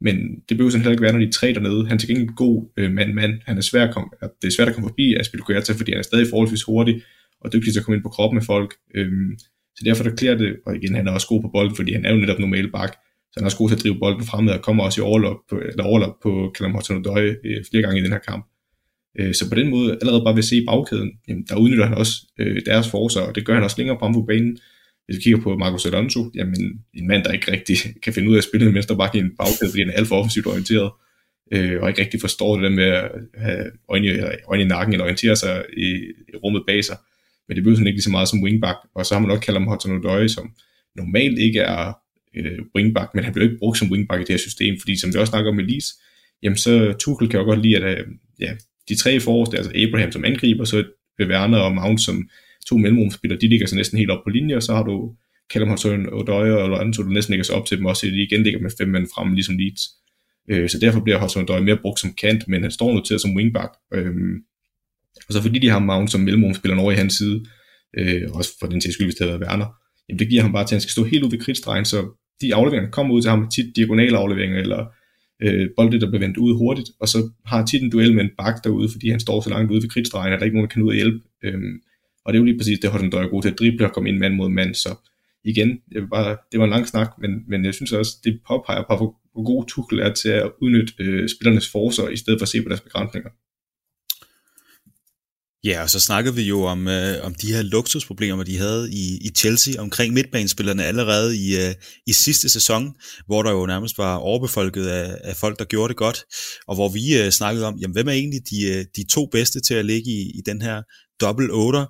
men det behøver sådan heller ikke være, når de tre dernede. Han er til gengæld god øh, mand-mand. Han er svær at komme, det er svært at komme forbi Aspilicueta, fordi han er stadig forholdsvis hurtig og dygtig til at komme ind på kroppen med folk. Øhm, så derfor der klæder det, og igen, han er også god på bolden, fordi han er jo netop normal bak, så han er også god til at drive bolden fremad og kommer også i overlop på, eller overlop på Callum hudson øh, flere gange i den her kamp. Øh, så på den måde, allerede bare ved at se bagkæden, jamen, der udnytter han også øh, deres forsvar, og det gør han også længere frem på banen, hvis vi kigger på Marcos Alonso, jamen en mand, der ikke rigtig kan finde ud af at spille en venstreback i en bagkæde, fordi han er alt for offensivt orienteret, øh, og ikke rigtig forstår det der med at have øjne, øjne i nakken eller orientere sig i, i rummet bag sig. Men det bliver sådan ikke lige så meget som wingback, og så har man også kaldt ham Hudson Odoi, som normalt ikke er øh, wingback, men han bliver ikke brugt som wingback i det her system, fordi som vi også snakker om med Lise, jamen så Tuchel kan jo godt lide, at øh, ja, de tre forreste, altså Abraham som angriber, så Werner og Mount som to mellemrumspillere, de ligger så næsten helt op på linje, og så har du Callum Hudson Odoi og så du næsten ligger så op til dem også, at de igen ligger med fem mænd frem, ligesom Leeds. Øh, så derfor bliver Hudson Odoi mere brugt som kant, men han står noteret som wingback. Øh, og så fordi de har Mount som mellemrumspiller over i hans side, øh, også for den til skyld, hvis det havde været Werner, jamen det giver ham bare til, at han skal stå helt ud ved kridtstregen, så de afleveringer kommer ud til ham, tit diagonale afleveringer, eller øh, bolde, der bliver vendt ud hurtigt, og så har tit en duel med en bak derude, fordi han står så langt ude ved kridtstregen, at der er ikke nogen, der kan ud og hjælpe. Øh, og det er jo lige præcis det, Hudson er god til at drible og komme ind mand mod mand. Så igen, jeg vil bare, det var en lang snak, men, men jeg synes også, det påpeger på, hvor, hvor god Tuchel er til at udnytte øh, spillernes forser, i stedet for at se på deres begrænsninger. Ja, og så snakkede vi jo om, øh, om de her luksusproblemer, de havde i, i Chelsea omkring midtbanespillerne allerede i, øh, i sidste sæson, hvor der jo nærmest var overbefolket af, af folk, der gjorde det godt, og hvor vi øh, snakkede om, jamen, hvem er egentlig de, øh, de to bedste til at ligge i, i den her dobbelt 8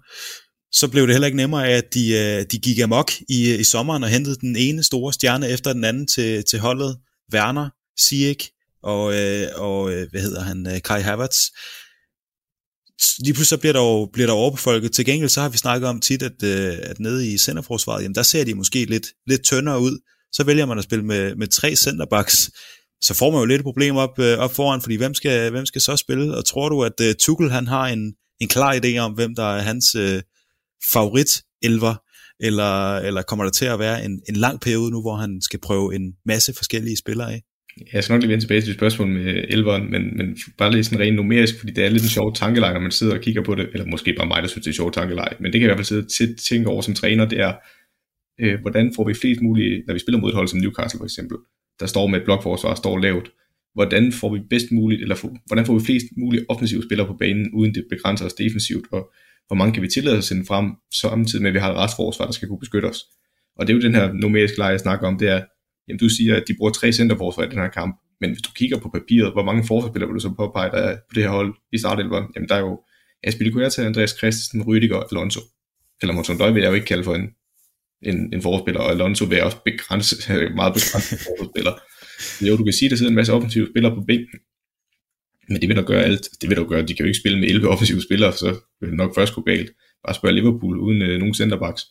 så blev det heller ikke nemmere, at de, øh, de gik amok i, øh, i sommeren og hentede den ene store stjerne efter den anden til, til holdet. Werner, Sieg og, øh, og hvad hedder han, Kai Havertz. lige pludselig så bliver der jo bliver der overbefolket. Til gengæld så har vi snakket om tit, at, at nede i centerforsvaret, jamen der ser de måske lidt, lidt tyndere ud. Så vælger man at spille med, med tre centerbacks. Så får man jo lidt et problem op, øh, op foran, fordi hvem skal, hvem skal så spille? Og tror du, at Tuchel han har en, en klar idé om, hvem der er hans øh, favorit elver, eller, eller kommer der til at være en, en lang periode nu, hvor han skal prøve en masse forskellige spillere af? Jeg skal nok lige vende tilbage til spørgsmål med elveren, men, men bare lige sådan rent numerisk, fordi det er lidt en sjov tankeleg, når man sidder og kigger på det, eller måske bare mig, der synes, det er en sjov tankeleg, men det kan jeg i hvert fald sidde og tænke over som træner, det er, øh, hvordan får vi flest mulige, når vi spiller mod et hold som Newcastle for eksempel, der står med et blokforsvar, står lavt, hvordan får vi bedst muligt, eller for, hvordan får vi flest mulige offensive spillere på banen, uden det begrænser os defensivt, og hvor mange kan vi tillade os at sende frem, samtidig med, at vi har et retsforsvar, der skal kunne beskytte os. Og det er jo den her numeriske leje, jeg snakker om, det er, jamen du siger, at de bruger tre centerforsvar i den her kamp, men hvis du kigger på papiret, hvor mange forsvarsspillere vil du så påpege, der er på det her hold i startelveren? Jamen der er jo Aspilicueta, Andreas Christensen, Rydiger og Alonso. Eller Morton Døj vil jeg jo ikke kalde for en, en, en forspiller, og Alonso vil jeg også begrænse, meget begrænset forspiller. Jo, du kan sige, at der sidder en masse offensive spillere på bænken, men det vil da gøre alt. Det vil da gøre, de kan jo ikke spille med 11 offensive spillere, så vil det nok først gå galt. Bare spørge Liverpool uden øh, nogen centerbacks.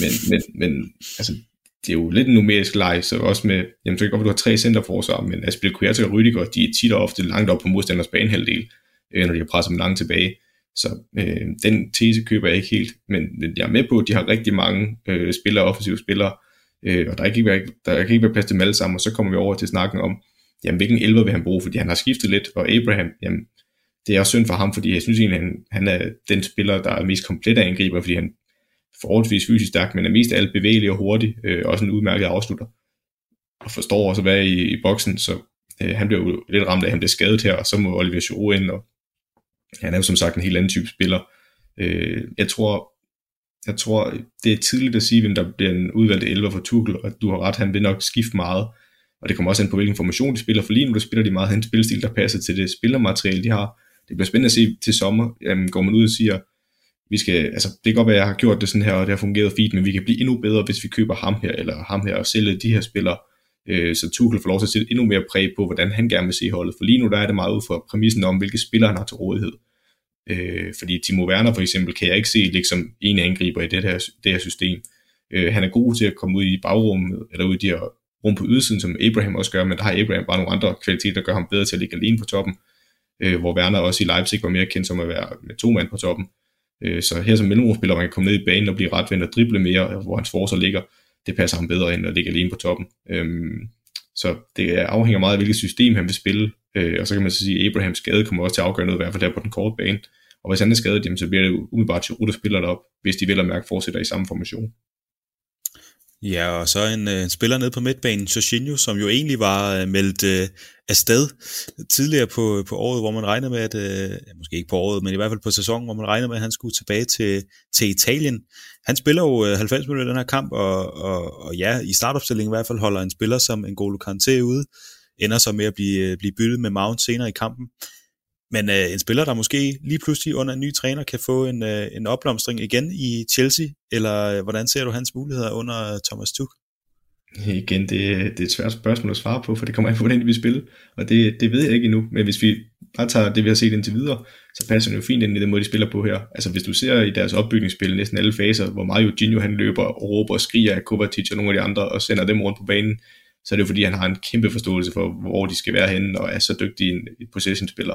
Men, men, men altså, det er jo lidt en numerisk leg, så også med, jamen så kan godt du har tre centerforsvar, men Aspilicueta og Rydiger, de er tit og ofte langt op på modstanders banehalvdel, øh, når de har presset dem langt tilbage. Så øh, den tese køber jeg ikke helt, men jeg er med på, at de har rigtig mange øh, spillere, offensive spillere, øh, og der, er ikke, der kan ikke være plads til dem alle sammen, og så kommer vi over til snakken om, jamen hvilken elver vil han bruge, fordi han har skiftet lidt, og Abraham, jamen det er også synd for ham, fordi jeg synes egentlig, han, han er den spiller, der er mest komplet af angriber, fordi han forholdsvis fysisk stærk, men er mest af alt bevægelig og hurtig, øh, også en udmærket afslutter, og forstår også at være i, i boksen, så øh, han bliver jo lidt ramt af, at han bliver skadet her, og så må Oliver Giroud ind, og han er jo som sagt en helt anden type spiller. Øh, jeg tror, jeg tror, det er tidligt at sige, hvem der bliver en udvalgt 11 for Tuchel, og du har ret, han vil nok skifte meget, og det kommer også an på, hvilken formation de spiller, for lige nu der spiller de meget hen. Spilstil, der passer til det spillermateriale, de har. Det bliver spændende at se til sommer, jamen, går man ud og siger, vi skal, altså det kan godt være, at jeg har gjort det sådan her, og det har fungeret fint, men vi kan blive endnu bedre, hvis vi køber ham her, eller ham her, og sælge de her spillere, øh, så Tuchel får lov til at sætte endnu mere præg på, hvordan han gerne vil se holdet, for lige nu der er det meget ud fra præmissen om, hvilke spillere han har til rådighed. Øh, fordi Timo Werner for eksempel, kan jeg ikke se liksom en angriber i det her, det her system. Øh, han er god til at komme ud i bagrummet, eller ud i de her rum på ydersiden, som Abraham også gør, men der har Abraham bare nogle andre kvaliteter, der gør ham bedre til at ligge alene på toppen, øh, hvor Werner også i Leipzig var mere kendt som at være med to mand på toppen. Øh, så her som mellemrumspiller, man kan komme ned i banen og blive retvendt og drible mere, hvor hans forsvar ligger, det passer ham bedre end at ligge alene på toppen. Øh, så det afhænger meget af, hvilket system han vil spille, øh, og så kan man så sige, at Abrahams skade kommer også til at afgøre noget, i hvert fald der på den korte bane. Og hvis han er skadet, jamen, så bliver det umiddelbart til der spiller derop, hvis de vil at mærke fortsætter i samme formation. Ja, og så en, øh, en spiller nede på midtbanen, Jorginho, som jo egentlig var øh, meldt øh, afsted tidligere på, på året, hvor man regnede med, at, øh, måske ikke på året, men i hvert fald på sæsonen, hvor man regnede med, at han skulle tilbage til, til Italien. Han spiller jo øh, 90 minutter i den her kamp, og, og, og ja, i startopstillingen i hvert fald holder en spiller som en N'Golo Kanté ude, ender så med at blive, blive byttet med Mount senere i kampen. Men øh, en spiller, der måske lige pludselig under en ny træner kan få en, øh, en opblomstring igen i Chelsea, eller øh, hvordan ser du hans muligheder under Thomas Tuchel? Igen, det, det er et svært spørgsmål at svare på, for det kommer an på, hvordan vi spiller, og det, det ved jeg ikke endnu, men hvis vi bare tager det, vi har set indtil videre, så passer det jo fint ind i den måde, de spiller på her. Altså hvis du ser i deres opbygningsspil næsten alle faser, hvor Mario Gino han løber og råber og skriger af Kovacic og nogle af de andre, og sender dem rundt på banen, så er det jo fordi, han har en kæmpe forståelse for, hvor de skal være henne, og er så dygtig en possession-spiller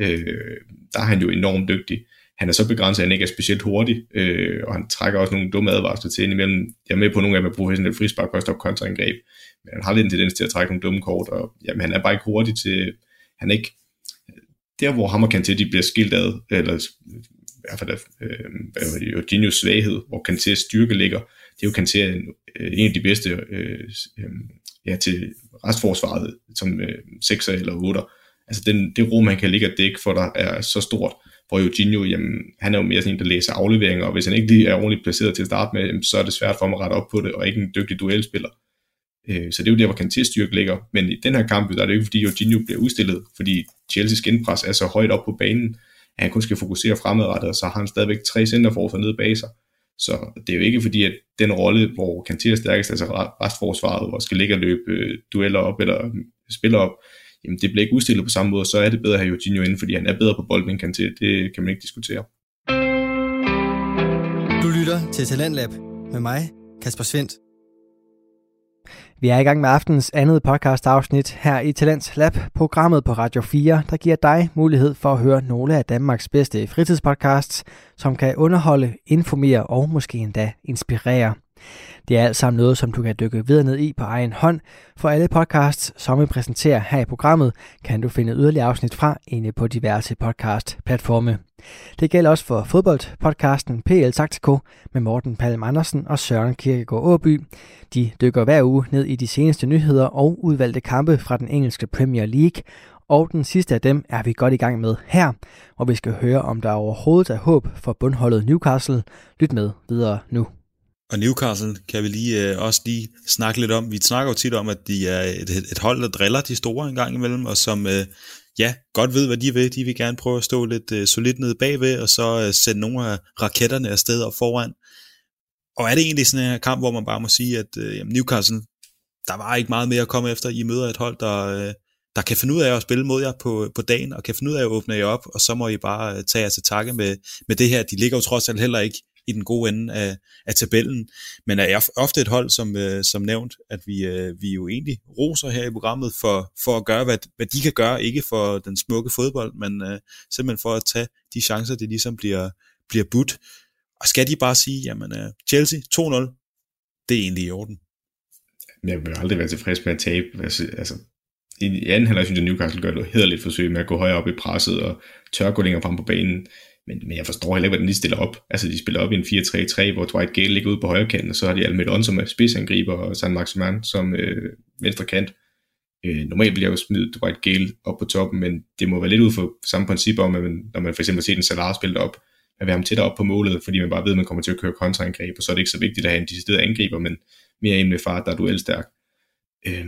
øh, der er han jo enormt dygtig. Han er så begrænset, at han ikke er specielt hurtig, øh, og han trækker også nogle dumme advarsler til indimellem. Jeg er med på nogle af dem er professionelle frispark og stop kontraangreb, men han har lidt en tendens til at trække nogle dumme kort, og jamen, han er bare ikke hurtig til, han er ikke, der hvor ham og Kanté, de bliver skilt ad, eller i hvert fald øh, hvad det, Jorginhos svaghed, hvor Kantés styrke ligger, det er jo Kanté en, øh, en af de bedste øh, øh, ja, til restforsvaret, som øh, 6'er eller 8'er, altså den, det rum, han kan ligge og dække for dig, er så stort. Hvor Eugenio, jamen, han er jo mere sådan en, der læser afleveringer, og hvis han ikke lige er ordentligt placeret til at starte med, jamen, så er det svært for ham at rette op på det, og ikke en dygtig duelspiller. Øh, så det er jo der, hvor Kantés styrke ligger. Men i den her kamp, der er det jo ikke, fordi Eugenio bliver udstillet, fordi Chelsea's genpres er så højt op på banen, at han kun skal fokusere fremadrettet, og så har han stadigvæk tre centerforsvar nede bag sig. Så det er jo ikke fordi, at den rolle, hvor Kanté er stærkest, altså restforsvaret, hvor skal ligge og løbe øh, dueller op eller mm, spiller op, jamen det bliver ikke udstillet på samme måde, så er det bedre at have Jorginho inde, fordi han er bedre på bolden end Kanté. Det kan man ikke diskutere. Du lytter til Talentlab med mig, Kasper Svendt. Vi er i gang med aftens andet podcast afsnit her i Talents Lab, programmet på Radio 4, der giver dig mulighed for at høre nogle af Danmarks bedste fritidspodcasts, som kan underholde, informere og måske endda inspirere. Det er alt sammen noget, som du kan dykke videre ned i på egen hånd. For alle podcasts, som vi præsenterer her i programmet, kan du finde yderligere afsnit fra inde på diverse podcast-platforme. Det gælder også for fodboldpodcasten PL Taktiko med Morten Palm Andersen og Søren Kirkegaard Åby. De dykker hver uge ned i de seneste nyheder og udvalgte kampe fra den engelske Premier League, og den sidste af dem er vi godt i gang med her, hvor vi skal høre, om der overhovedet er håb for bundholdet Newcastle. Lyt med videre nu. Og Newcastle kan vi lige øh, også lige snakke lidt om. Vi snakker jo tit om, at de er et, et hold, der driller de store en gang imellem, og som øh, ja, godt ved, hvad de vil. De vil gerne prøve at stå lidt øh, solidt nede bagved, og så øh, sende nogle af raketterne afsted og foran. Og er det egentlig sådan en kamp, hvor man bare må sige, at øh, jamen Newcastle, der var ikke meget mere at komme efter. I møder et hold, der, øh, der kan finde ud af at spille mod jer på, på dagen, og kan finde ud af at åbne jer op, og så må I bare øh, tage jer til takke med, med det her. De ligger jo trods alt heller ikke i den gode ende af, af tabellen, men er ofte et hold, som, øh, som nævnt, at vi, øh, vi jo egentlig roser her i programmet for, for at gøre, hvad, hvad de kan gøre, ikke for den smukke fodbold, men øh, simpelthen for at tage de chancer, det ligesom bliver, bliver budt. Og skal de bare sige, jamen øh, Chelsea 2-0, det er egentlig i orden. Jeg vil aldrig være tilfreds med at tabe. Altså, altså i anden halvleg synes jeg, Newcastle gør det hederligt forsøg med at gå højere op i presset og tør gå længere frem på banen. Men, men jeg forstår heller ikke, hvordan de stiller op. Altså, de spiller op i en 4-3-3, hvor Dwight Gale ligger ude på højre kanten, og så har de Almedon som er spidsangriber, og San Maximan som øh, venstre kant. Øh, normalt bliver jeg jo smidt Dwight Gale op på toppen, men det må være lidt ud for samme princip om, at man, når man for eksempel ser den Salah spille op, at være ham tættere op på målet, fordi man bare ved, at man kommer til at køre kontraangreb, og så er det ikke så vigtigt at have en decideret angriber, men mere en med far, der er duelstærk. Øh,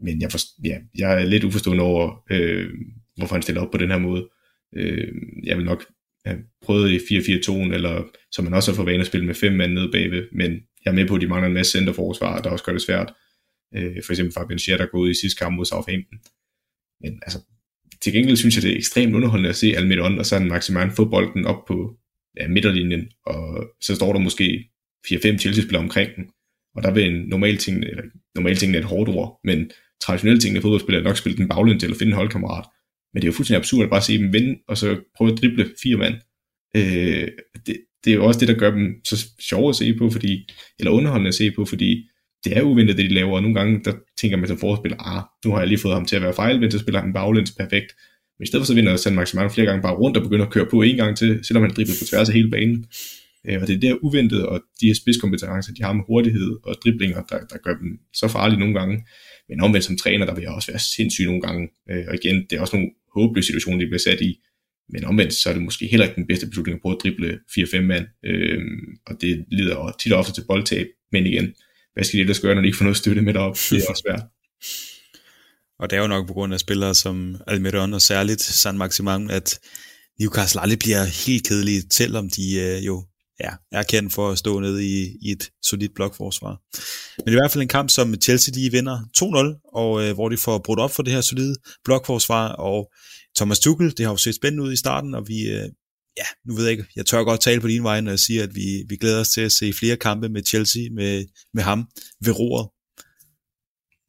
men jeg, for, ja, jeg er lidt uforstående over, øh, hvorfor han stiller op på den her måde. Øh, jeg vil nok have prøvet i 4-4-2'en, eller som man også har fået vane at spille med fem mand nede bagved, men jeg er med på, at de mangler en masse centerforsvar, der også gør det svært. Øh, for eksempel Fabian Scher, der går ud i sidste kamp mod Southampton. Men altså, til gengæld synes jeg, det er ekstremt underholdende at se Almidon og sådan Maximan få bolden op på ja, midterlinjen, og så står der måske 4-5 Chelsea-spillere omkring den, og der vil en normal ting, eller normal ting er et hårdt ord, men traditionelle ting, at fodboldspillere nok spille den baglæns eller finde en holdkammerat. Men det er jo fuldstændig absurd at bare se dem vinde, og så prøve at drible fire mand. Øh, det, det er jo også det, der gør dem så sjove at se på, fordi, eller underholdende at se på, fordi det er uventet, det de laver, og nogle gange, der tænker man som forspiller, ah, nu har jeg lige fået ham til at være fejlvendt, så spiller han baglæns perfekt. Men i stedet for så vinder San Maximano flere gange bare rundt og begynder at køre på en gang til, selvom han dribler på tværs af hele banen. Øh, og det er der uventet, og de her spidskompetencer, de har med hurtighed og driblinger, der, der gør dem så farlige nogle gange. Men omvendt som træner, der vil jeg også være sindssyg nogle gange. Øh, og igen, det er også nogle håbløs situation, de bliver sat i. Men omvendt, så er det måske heller ikke den bedste beslutning at prøve at drible 4-5 mand. Øh, og det lider tit og ofte til boldtab. Men igen, hvad skal de ellers gøre, når de ikke får noget støtte med derop? Det er også svært. Og det er jo nok på grund af spillere som Almiron og særligt San Maximang, at Newcastle aldrig bliver helt kedelige, selvom de øh, jo ja, er kendt for at stå nede i, i et solidt blokforsvar. Men i hvert fald en kamp, som Chelsea de vinder 2-0, og øh, hvor de får brudt op for det her solide blokforsvar, og Thomas Tuchel, det har jo set spændende ud i starten, og vi, øh, ja, nu ved jeg ikke, jeg tør godt tale på din vej, når jeg siger, at vi, vi glæder os til at se flere kampe med Chelsea, med, med ham ved roret.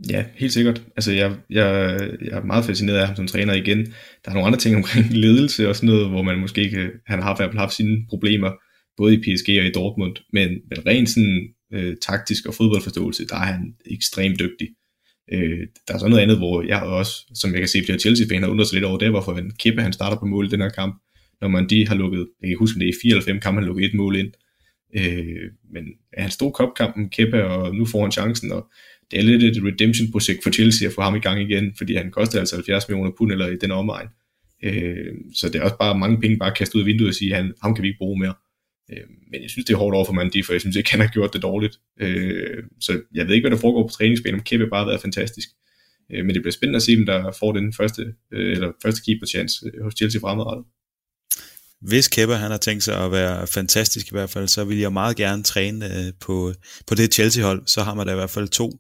Ja, helt sikkert. Altså, jeg, jeg, jeg er meget fascineret af ham som træner igen. Der er nogle andre ting omkring ledelse og sådan noget, hvor man måske ikke, han har i hvert fald haft sine problemer, både i PSG og i Dortmund, men, men rent sådan øh, taktisk og fodboldforståelse, der er han ekstremt dygtig. Øh, der er så noget andet, hvor jeg også, som jeg kan se, at Chelsea-fan undrer sig lidt over det, hvorfor en kæppe han starter på mål i den her kamp, når man de har lukket, jeg kan huske, det er i 4 eller 5 kampe, han lukket et mål ind. Øh, men ja, han stod kopkampen, Kepa, og nu får han chancen, og det er lidt et redemption-projekt for Chelsea at få ham i gang igen, fordi han koster altså 70 millioner pund eller i den omegn. Øh, så det er også bare mange penge bare kastet ud af vinduet og sige, at han, ham kan vi ikke bruge mere. Øh, men jeg synes, det er hårdt over for Mandi, for jeg synes ikke, han har gjort det dårligt. Øh, så jeg ved ikke, hvad der foregår på træningsbanen, om Kæppe bare har været fantastisk. Øh, men det bliver spændende at se, om der får den første, øh, eller første keeper chance øh, hos Chelsea fremadrettet. Hvis Kæppe han har tænkt sig at være fantastisk i hvert fald, så vil jeg meget gerne træne øh, på, på det Chelsea-hold. Så har man da i hvert fald to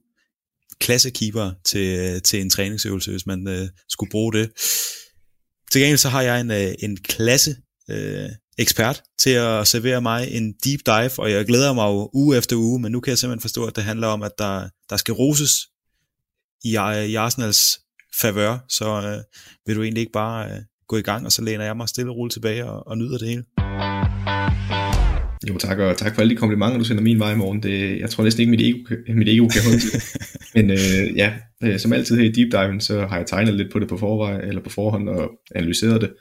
klassekeeper til, øh, til en træningsøvelse, hvis man øh, skulle bruge det. Til gengæld så har jeg en, øh, en klasse øh, ekspert til at servere mig en deep dive, og jeg glæder mig jo uge efter uge, men nu kan jeg simpelthen forstå, at det handler om, at der, der skal roses i, i Arsenals favør, så øh, vil du egentlig ikke bare øh, gå i gang, og så læner jeg mig stille og roligt tilbage og, og nyder det hele. Jo tak, og tak for alle de komplimenter, du sender min vej i morgen. Det, jeg tror næsten ikke, mit ego, mit ego kan holde til Men øh, ja, øh, som altid her i Deep Dive, så har jeg tegnet lidt på det på, forvej, eller på forhånd og analyseret det.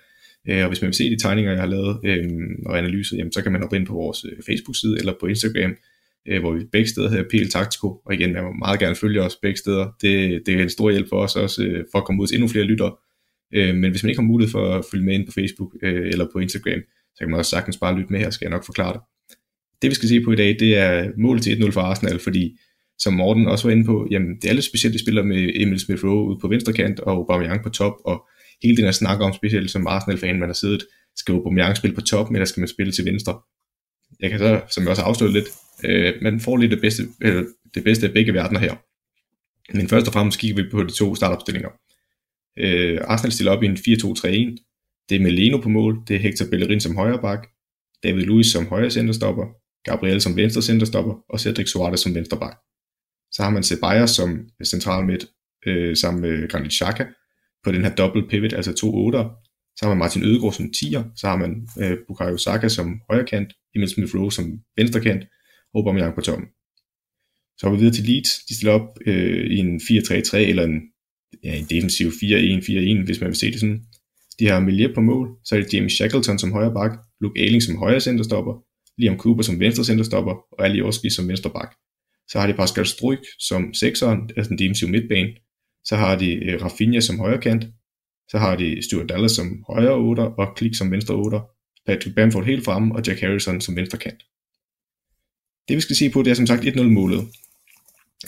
Øh, og hvis man vil se de tegninger, jeg har lavet øh, og analyser, jamen, så kan man hoppe ind på vores øh, Facebook-side eller på Instagram, øh, hvor vi begge steder hedder PL Taktiko. Og igen, jeg må meget gerne følge os begge steder. Det, det er en stor hjælp for os også, øh, for at komme ud til endnu flere lyttere. Øh, men hvis man ikke har mulighed for at følge med ind på Facebook øh, eller på Instagram, så kan man også sagtens bare lytte med her, skal jeg nok forklare det. Det vi skal se på i dag, det er målet til 1-0 for Arsenal, fordi som Morten også var inde på, jamen det er lidt specielt, at spiller med Emil Smith Rowe ude på venstre kant og Aubameyang på top, og hele den her snak om, specielt som Arsenal-fan, man har siddet, skal Aubameyang spille på toppen, eller skal man spille til venstre? Jeg kan så, som jeg også har afsløret lidt, øh, man får lige det bedste, eller det bedste af begge verdener her. Men først og fremmest kigger vi på de to startopstillinger. Øh, Arsenal stiller op i en 4-2-3-1. Det er Meleno på mål, det er Hector Bellerin som højre bak, David Luiz som højre centerstopper, Gabriel som venstre centerstopper og Cedric Suarez som venstre bak. Så har man Ceballos som central midt øh, sammen med Granit Xhaka på den her double pivot, altså to otter. Så har man Martin Ødegaard som 10'er, så har man øh, Bukayo Saka som højrekant, Emil Smith Rowe som venstrekant, og Aubameyang på toppen. Så har vi videre til Leeds. De stiller op øh, i en 4-3-3 eller en, ja, en defensiv 4-1-4-1, hvis man vil se det sådan. De har Melier på mål, så er det James Shackleton som højre bak, Luke Ayling som højre centerstopper, Liam Cooper som venstre centerstopper, og Ali Oski som venstre bak. Så har de Pascal Struik som sekseren, altså den defensive midtbane. Så har de øh, Rafinha som højrekant. Så har de Stuart Dallas som højre otter, og Klik som venstre otter. Patrick Bamford helt fremme, og Jack Harrison som venstre kant. Det vi skal se på, det er som sagt 1-0 målet.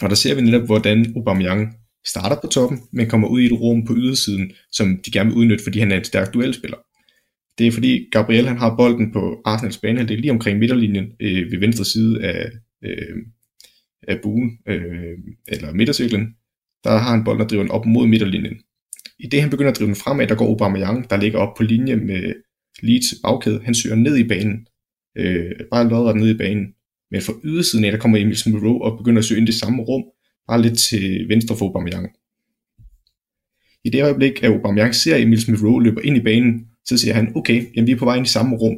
Og der ser vi netop, hvordan Aubameyang starter på toppen, men kommer ud i et rum på ydersiden, som de gerne vil udnytte, fordi han er en stærk duelspiller. Det er fordi Gabriel han har bolden på Arsenals bane, det er lige omkring midterlinjen øh, ved venstre side af, øh, af buen, øh, eller midtercirklen. Der har han bolden og driver den op mod midterlinjen. I det han begynder at drive den fremad, der går Aubameyang, der ligger op på linje med Leeds bagkæde. Han søger ned i banen. Øh, bare lodret ned i banen. Men fra ydersiden af, der kommer Emil Smith Rowe og begynder at søge ind i det samme rum, bare lidt til venstre for Aubameyang. I det øjeblik, at Aubameyang ser Emil Smith Rowe løber ind i banen, så siger han, okay, jamen vi er på vej ind i samme rum.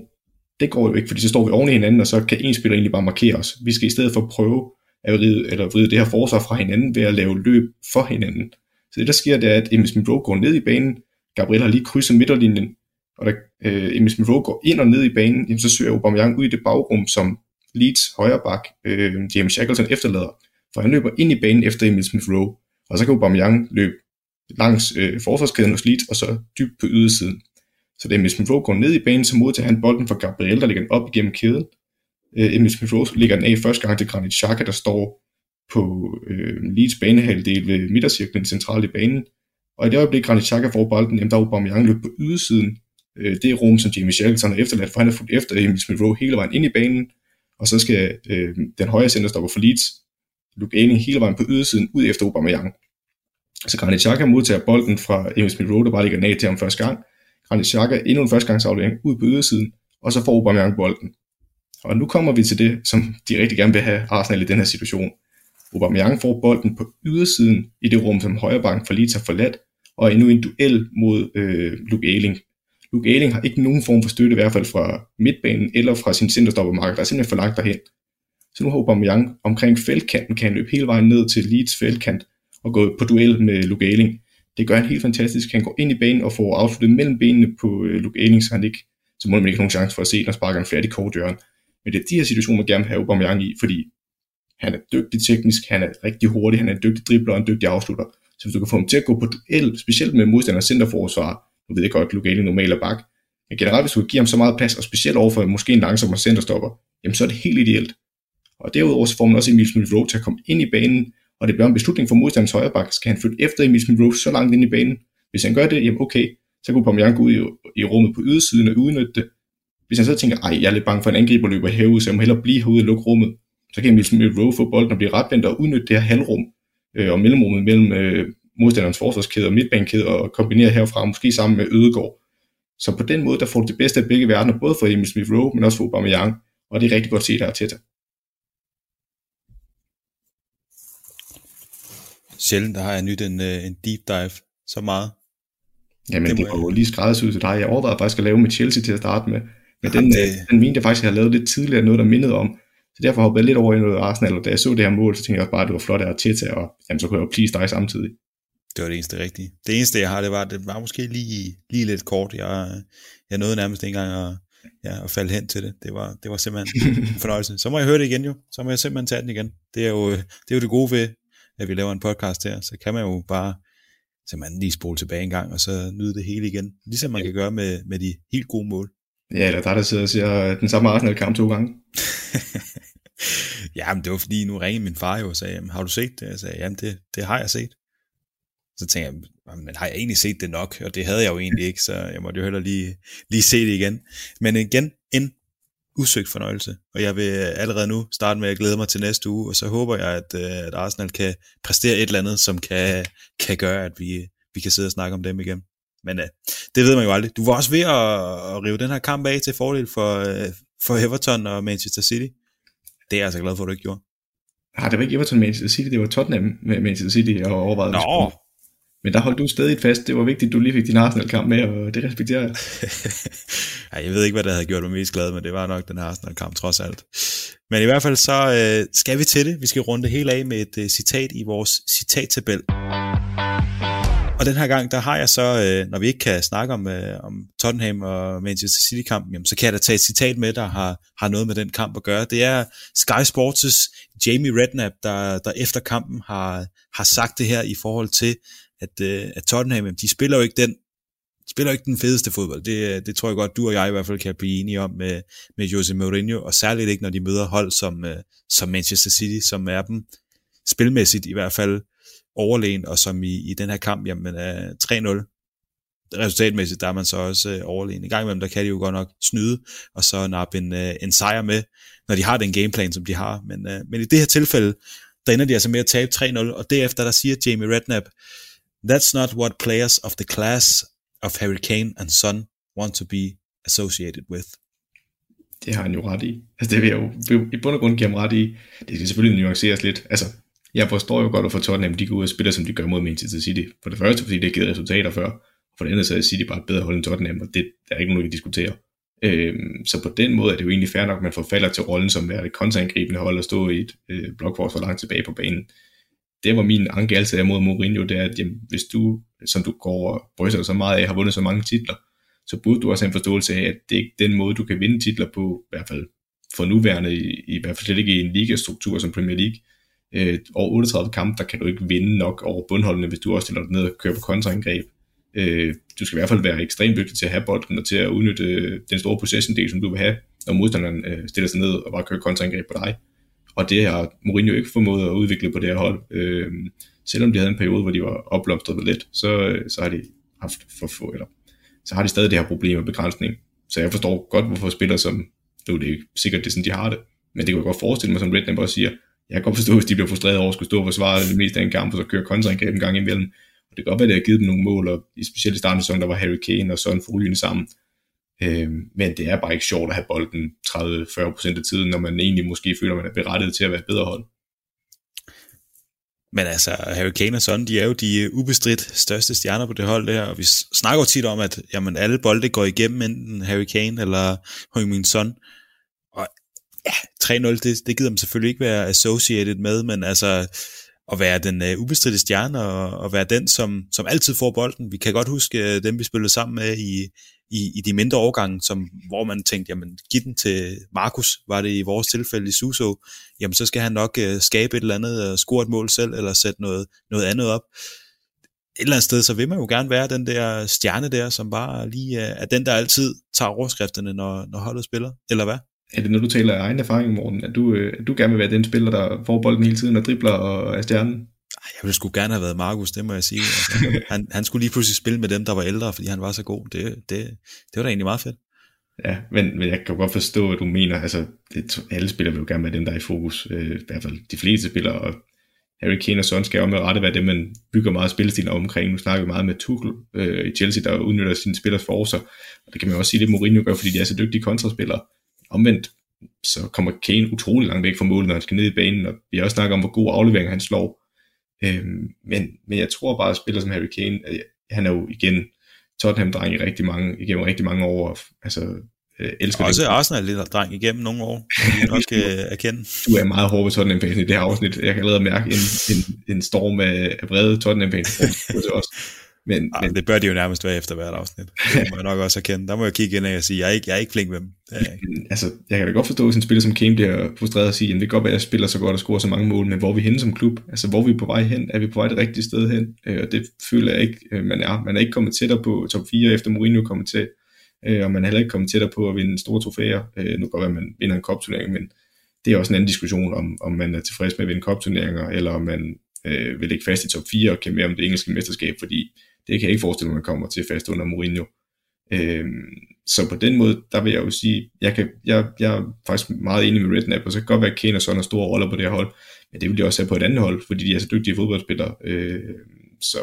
Det går jo ikke, fordi så står vi oven i hinanden, og så kan en spiller egentlig bare markere os. Vi skal i stedet for prøve at vride, eller vride det her forsvar fra hinanden ved at lave løb for hinanden. Så det der sker, det er, at Emil Smith Rowe går ned i banen, Gabriel har lige krydset midterlinjen, og da øh, Emil Smith Rowe går ind og ned i banen, jamen, så søger Aubameyang ud i det bagrum, som Leeds højre bak, øh, James Shackleton efterlader. For han løber ind i banen efter Emil Smith Rowe, og så kan Aubameyang løbe langs øh, forsvarskæden hos Leeds, og så dybt på ydersiden. Så da Emil Smith Rowe går ned i banen, så modtager han bolden fra Gabriel, der ligger den op igennem kæden. Øh, Emil Smith Rowe lægger den af første gang til Granit Xhaka, der står på øh, Leeds banehalvdel ved midtercirklen centralt i banen. Og i det øjeblik, Granit Xhaka får bolden, jamen, der er Aubameyang løb på ydersiden. Øh, det er rum, som Jamie Shackleton har efterladt, for han har fulgt efter Emil Smith Rowe hele vejen ind i banen. Og så skal øh, den højre centerstopper for Leeds, Luke Aning, hele vejen på ydersiden ud efter Aubameyang. Så Granit Xhaka modtager bolden fra Emil Smith Rowe, der bare ligger ned til ham første gang. Granit Xhaka endnu en førstegangsaflevering ud på ydersiden, og så får Aubameyang bolden. Og nu kommer vi til det, som de rigtig gerne vil have Arsenal i den her situation. Aubameyang får bolden på ydersiden i det rum, som højrebank for lige tager forladt, og endnu en duel mod øh, Luke Ayling. Luke Ayling har ikke nogen form for støtte, i hvert fald fra midtbanen eller fra sin centerstoppermarked, der er simpelthen for langt derhen. Så nu har Aubameyang omkring feltkanten, kan han løbe hele vejen ned til Leeds feltkant og gå på duel med Luke Ayling. Det gør han helt fantastisk. Han går ind i banen og får afsluttet mellem benene på øh, Luke Ayling, så han ikke, så må man ikke have nogen chance for at se, når sparker en færdig kort hjørne. Men det er de her situationer, man gerne vil have Aubameyang i, fordi han er dygtig teknisk, han er rigtig hurtig, han er en dygtig dribler og en dygtig afslutter. Så hvis du kan få ham til at gå på duel, specielt med modstanders centerforsvar, nu ved jeg godt, at Luke normalt er bak, men generelt hvis du kan give ham så meget plads, og specielt overfor måske en langsommere centerstopper, jamen så er det helt ideelt. Og derudover så får man også Emil Smith Rowe til at komme ind i banen, og det bliver en beslutning for modstanders højreback. Skal han flytte efter Emil Smith Rowe så langt ind i banen? Hvis han gør det, jamen okay, så kunne Pomian gå ud i, i rummet på ydersiden og udnytte det. Hvis han så tænker, ej, jeg er lidt bange for en angriber løber herude, så jeg må hellere blive herude og lukke rummet, så kan Emil Smith Rowe få bolden og blive retvendt og udnytte det her halvrum. øh, og mellemrummet mellem øh, modstanderens forsvarskæde og midtbanekæde, og kombinere herfra, måske sammen med Ødegård. Så på den måde, der får du det bedste af begge verdener, både for Emil Smith Rowe, men også for Aubameyang, og det er rigtig godt set af Arteta. Sjældent der har jeg nyt en, øh, en deep dive så meget. Jamen, det, det var jo lige skræddersyet til dig. Jeg overvejede faktisk at lave med Chelsea til at starte med. Men den, det... Øh, den mente jeg faktisk, jeg havde lavet lidt tidligere, noget der mindede om. Så derfor hoppede jeg lidt over i noget Arsenal, og da jeg så det her mål, så tænkte jeg også bare, at det var flot af Arteta, og jamen, så kunne jeg jo please dig samtidig. Det var det eneste rigtige. Det eneste, jeg har, det var, det var måske lige, lige lidt kort. Jeg, jeg nåede nærmest ikke engang at, ja, at falde hen til det. Det var, det var simpelthen en fornøjelse. Så må jeg høre det igen jo. Så må jeg simpelthen tage den igen. Det er jo det, er jo det gode ved, at vi laver en podcast her. Så kan man jo bare simpelthen lige spole tilbage en gang, og så nyde det hele igen. Ligesom man kan gøre med, med de helt gode mål. Ja, eller der, der sidder og siger øh, den samme Arsenal-kamp to gange. jamen, det var fordi, nu ringede min far jo og sagde, har du set det? Jeg sagde, jamen, det, det har jeg set. Så tænkte jeg, men har jeg egentlig set det nok? Og det havde jeg jo egentlig ikke, så jeg måtte jo heller lige, lige se det igen. Men igen, en usøgt fornøjelse, og jeg vil allerede nu starte med at glæde mig til næste uge, og så håber jeg, at, øh, at Arsenal kan præstere et eller andet, som kan, kan gøre, at vi, vi kan sidde og snakke om dem igen. Men uh, det ved man jo aldrig. Du var også ved at, at rive den her kamp af til fordel for, uh, for Everton og Manchester City. Det er jeg altså glad for, at du ikke gjorde. Nej, det var ikke Everton Manchester City, det var Tottenham med Manchester City og overvejet. Nå, men der holdt du stadig fast. Det var vigtigt, at du lige fik din Arsenal-kamp med, og det respekterer jeg. ja, jeg ved ikke, hvad der havde gjort mig mest glad, men det var nok den her Arsenal-kamp trods alt. Men i hvert fald så øh, skal vi til det. Vi skal runde det hele af med et øh, citat i vores citattabel. Og den her gang, der har jeg så, øh, når vi ikke kan snakke om, øh, om Tottenham og Manchester City-kampen, jamen, så kan jeg da tage et citat med, der har, har noget med den kamp at gøre. Det er Sky Sports' Jamie Redknapp, der, der efter kampen har, har sagt det her i forhold til, at, øh, at Tottenham, de spiller jo ikke den de spiller jo ikke den fedeste fodbold. Det, øh, det tror jeg godt, du og jeg i hvert fald kan blive enige om med, med Jose Mourinho, og særligt ikke, når de møder hold som, øh, som Manchester City, som er dem spilmæssigt i hvert fald overlegen, og som i, i den her kamp, jamen øh, er 3-0. Resultatmæssigt, der er man så også øh, overlegen. I gang imellem, der kan de jo godt nok snyde, og så nappe en, øh, en sejr med, når de har den gameplan, som de har. Men, øh, men i det her tilfælde, der ender de altså med at tabe 3-0, og derefter der siger Jamie Redknapp, That's not what players of the class of Harry Kane and Son want to be associated with. Det har han jo ret i. Altså det vil jeg jo i bund og grund give ham ret i. Det skal selvfølgelig nuanceres lidt. Altså, jeg forstår jo godt, at for Tottenham de går ud og spiller, som de gør mod Manchester City. For det første, fordi det har givet resultater før. Og for det andet, så er City bare et bedre hold end Tottenham, og det der er ikke noget, vi kan diskutere. Øhm, så på den måde er det jo egentlig fair nok, at man forfalder til rollen som er et kontraangribende hold og stå i et øh, blokforsvar langt tilbage på banen det var min anke altid mod Mourinho, det er, at jamen, hvis du, som du går og bryster så meget af, har vundet så mange titler, så burde du også have en forståelse af, at det er ikke den måde, du kan vinde titler på, i hvert fald for nuværende, i, i hvert fald slet ikke i en ligastruktur som Premier League. Øh, over 38 kampe, der kan du ikke vinde nok over bundholdene, hvis du også stiller dig ned og kører på kontraangreb. Øh, du skal i hvert fald være ekstremt dygtig til at have bolden og til at udnytte øh, den store possession-del, som du vil have, når modstanderen øh, stiller sig ned og bare kører kontraangreb på dig. Og det har Mourinho ikke formået at udvikle på det her hold. Øh, selvom de havde en periode, hvor de var opblomstret lidt, så, øh, så har de haft for få, eller så har de stadig det her problem med begrænsning. Så jeg forstår godt, hvorfor spillere som, nu er det ikke sikkert, det er sådan, de har det, men det kan jeg godt forestille mig, som Redknapp også siger, jeg kan godt forstå, hvis de bliver frustreret over at skulle stå og forsvare det meste af en kamp, og så køre kontraangreb en gang imellem. Og det kan godt være, at det har givet dem nogle mål, og i specielt i starten af sæsonen, der var Harry Kane og Son Fuglien sammen. Øh, men det er bare ikke sjovt at have bolden 30-40% af tiden, når man egentlig måske føler, man er berettiget til at være et bedre hold. Men altså, Harry Kane og Son, de er jo de ubestridt største stjerner på det hold der, og vi snakker jo tit om, at jamen, alle bolde går igennem enten Harry Kane eller Heung-Min Son. Ja, 3-0, det, det gider man selvfølgelig ikke være associated med, men altså, at være den øh, ubestridte stjerne, og, og være den, som, som altid får bolden. Vi kan godt huske øh, dem, vi spillede sammen med i, i, i de mindre årgange, som, hvor man tænkte, jamen giv den til Markus, var det i vores tilfælde i Suso, jamen så skal han nok øh, skabe et eller andet, uh, score et mål selv, eller sætte noget, noget andet op. Et eller andet sted, så vil man jo gerne være den der stjerne der, som bare lige øh, er den, der altid tager overskrifterne, når, når holdet spiller, eller hvad? Er det, når du taler af egen erfaring, Morten, at du, at du gerne vil være den spiller, der får bolden hele tiden og dribler og er stjernen? Jeg ville sgu gerne have været Markus, det må jeg sige. Altså, han, han skulle lige pludselig spille med dem, der var ældre, fordi han var så god. Det, det, det var da egentlig meget fedt. Ja, men, men jeg kan godt forstå, hvad du mener. Altså, det, alle spillere vil jo gerne være dem, der er i fokus. Øh, I hvert fald de fleste spillere. Og Harry Kane og Son skal jo med rette være det, man bygger meget spillestil omkring. Nu snakker vi meget med Tuchel øh, i Chelsea, der udnytter sine spillers forser. Og det kan man også sige, det Mourinho gør, fordi de er så dygtige kontraspillere. Omvendt, så kommer Kane utrolig langt væk fra målet, når han skal ned i banen, og vi har også snakket om, hvor god aflevering han slår. Øhm, men, men jeg tror bare, at spiller som Harry Kane, han er jo igen Tottenham-dreng i rigtig mange, igennem rigtig mange år, altså øh, elsker Også. Arsenal lidt dreng igennem nogle år, vi nok skal erkende. Du er meget hård ved tottenham fans i det her afsnit. Jeg kan allerede mærke en, en, en storm af, af brede tottenham fans også. Men, ja, men, det bør de jo nærmest være efter hvert afsnit. Det må jeg nok også erkende. Der må jeg kigge ind og sige, jeg er ikke, jeg er ikke flink med dem. Jeg, ikke. altså, jeg kan da godt forstå, hvis en spiller som Kane bliver frustreret og sige, at det kan godt være, at jeg spiller så godt og scorer så mange mål, men hvor er vi henne som klub? Altså, hvor er vi på vej hen? Er vi på vej det rigtige sted hen? Øh, og det føler jeg ikke, øh, man er. Man er ikke kommet tættere på top 4, efter Mourinho kommer til øh, og man er heller ikke kommet tættere på at vinde store trofæer. Nu kan godt være, at man vinder en kopturnering, men det er også en anden diskussion, om, om man er tilfreds med at vinde kopturneringer, eller om man øh, vil ligge fast i top 4 og kæmpe mere om det engelske mesterskab, fordi det kan jeg ikke forestille mig, at man kommer til fast under Mourinho. Øh, så på den måde, der vil jeg jo sige, jeg, kan, jeg, jeg er faktisk meget enig med Redknapp, og så kan godt være, at Kane og sådan har store roller på det her hold, men det vil de også have på et andet hold, fordi de er så dygtige fodboldspillere. Øh, så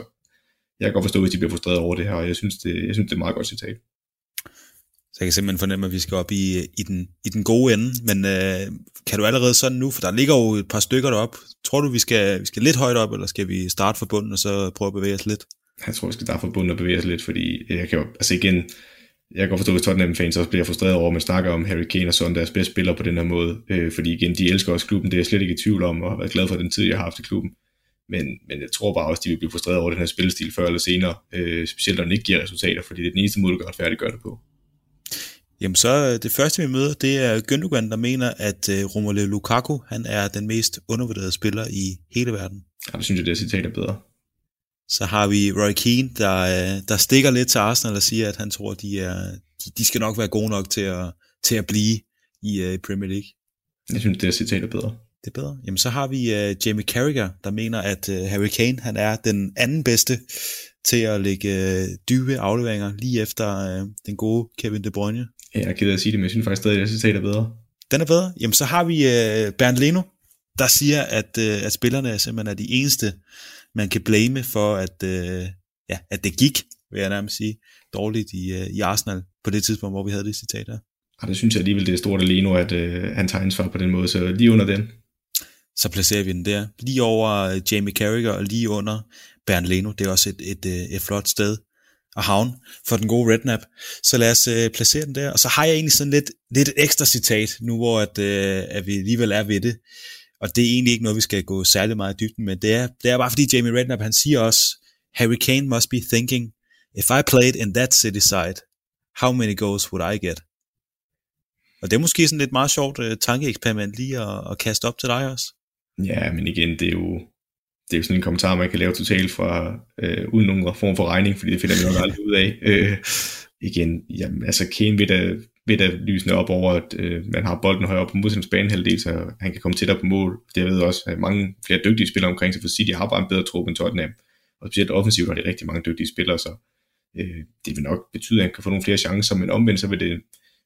jeg kan godt forstå, hvis de bliver frustreret over det her, og jeg synes, det, jeg synes, det er et meget godt citat. Så jeg kan simpelthen fornemme, at vi skal op i, i, den, i den gode ende. Men øh, kan du allerede sådan nu, for der ligger jo et par stykker derop. Tror du, vi skal, vi skal lidt højt op, eller skal vi starte fra bunden og så prøve at bevæge os lidt? Jeg tror, vi skal starte fra bunden og bevæge os lidt, fordi jeg kan jo, altså igen, jeg kan godt forstå, hvis Tottenham-fans også bliver frustreret over, at man snakker om Harry Kane og sådan deres bedste spillere på den her måde. Øh, fordi igen, de elsker også klubben, det er jeg slet ikke i tvivl om, og har været glad for den tid, jeg har haft i klubben. Men, men jeg tror bare også, de vil blive frustreret over den her spillestil før eller senere, øh, specielt når den ikke giver resultater, fordi det er den eneste måde, du kan retfærdiggøre det på. Jamen så øh, det første vi møder, det er Gündogan, der mener, at uh, Romelu Lukaku, han er den mest undervurderede spiller i hele verden. Ja, det synes jeg, det citat er bedre. Så har vi Roy Keane, der, der stikker lidt til Arsenal og siger, at han tror, de, er, de, de skal nok være gode nok til at, til at blive i uh, Premier League. Jeg synes, det citat er bedre. Det er bedre. Jamen så har vi uh, Jamie Carragher, der mener, at uh, Harry Kane, han er den anden bedste til at lægge uh, dybe afleveringer lige efter uh, den gode Kevin De Bruyne. Ja, jeg er af at sige det, men jeg synes faktisk stadig, at det citat er bedre. Den er bedre. Jamen så har vi uh, Bernd Leno, der siger, at, uh, at spillerne simpelthen er de eneste, man kan blame for, at, uh, ja, at det gik, vil jeg nærmest sige, dårligt i, uh, i Arsenal på det tidspunkt, hvor vi havde det citat her. Og det synes jeg alligevel, det er stort af Leno, at uh, han tager ansvar på den måde, så lige under den. Så placerer vi den der. Lige over Jamie Carragher og lige under Bernd Leno. Det er også et, et, et, et flot sted og havn for den gode Rednap. Så lad os øh, placere den der. Og så har jeg egentlig sådan lidt, lidt et ekstra citat, nu hvor at, øh, at vi alligevel er ved det. Og det er egentlig ikke noget, vi skal gå særlig meget i dybden med. Det er, det er bare fordi Jamie Redknapp, han siger også, Harry Kane must be thinking, if I played in that city side, how many goals would I get? Og det er måske sådan et meget sjovt uh, tankeeksperiment lige at, at kaste op til dig også. Ja, men igen, det er jo, det er jo sådan en kommentar, man kan lave totalt fra, øh, uden nogen form for regning, fordi det finder vi nok aldrig ud af. Øh, igen, jamen, altså Kane vil da, ved at lysene op over, at øh, man har bolden højere op på modstandsbanen banehalvdel, så han kan komme tættere på mål. Det ved også, at mange flere dygtige spillere omkring sig, for City har bare en bedre trup end Tottenham. Og specielt offensivt har de rigtig mange dygtige spillere, så øh, det vil nok betyde, at han kan få nogle flere chancer, men omvendt så vil det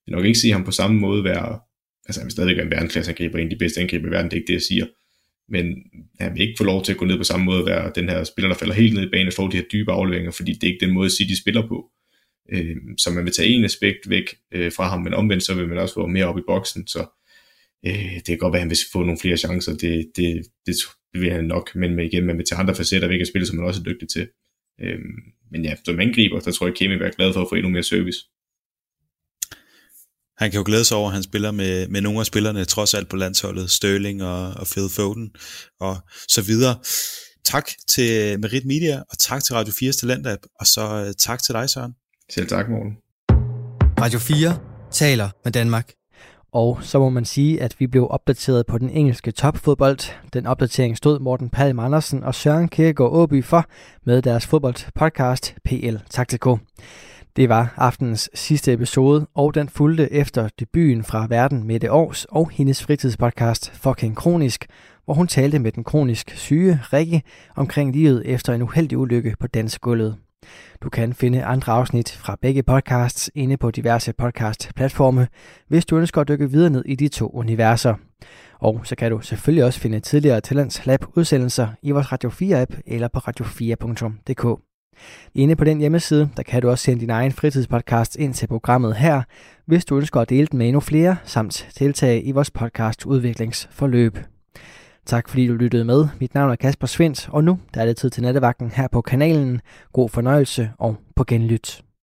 vil nok ikke se ham på samme måde være, altså han vil stadig være en verdensklasse angriber, en af de bedste angriber i verden, det er ikke det, jeg siger, men han vil ikke få lov til at gå ned på samme måde være den her spiller, der falder helt ned i banen og får de her dybe afleveringer, fordi det er ikke den måde, City spiller på. Øh, så man vil tage en aspekt væk øh, fra ham, men omvendt så vil man også få mere op i boksen, så øh, det kan godt være, at han vil få nogle flere chancer, det, det, det, det vil han nok, men med igen, man vil tage andre facetter væk af spillet, som man også er dygtig til. Øh, men ja, som angriber, der tror jeg, at Kemi vil glad for at få endnu mere service han kan jo glæde sig over, at han spiller med, med nogle af spillerne, trods alt på landsholdet, Sterling og, og Phil Foden og så videre. Tak til Merit Media, og tak til Radio 4's Talentab, og så øh, tak til dig, Søren. Selv tak, Morten. Radio 4 taler med Danmark. Og så må man sige, at vi blev opdateret på den engelske topfodbold. Den opdatering stod Morten Palm Andersen og Søren Kierkegaard Åby for med deres fodboldpodcast PL Taktiko. Det var aftenens sidste episode, og den fulgte efter debuten fra Verden Mette Års og hendes fritidspodcast Fucking Kronisk, hvor hun talte med den kronisk syge Rikke omkring livet efter en uheldig ulykke på dansegulvet. Du kan finde andre afsnit fra begge podcasts inde på diverse podcast-platforme, hvis du ønsker at dykke videre ned i de to universer. Og så kan du selvfølgelig også finde tidligere Talents Lab udsendelser i vores Radio 4-app eller på radio4.dk. Inde på den hjemmeside, der kan du også sende din egen fritidspodcast ind til programmet her, hvis du ønsker at dele den med endnu flere, samt deltage i vores podcast udviklingsforløb. Tak fordi du lyttede med. Mit navn er Kasper Svendt, og nu der er det tid til nattevagten her på kanalen. God fornøjelse og på genlyt.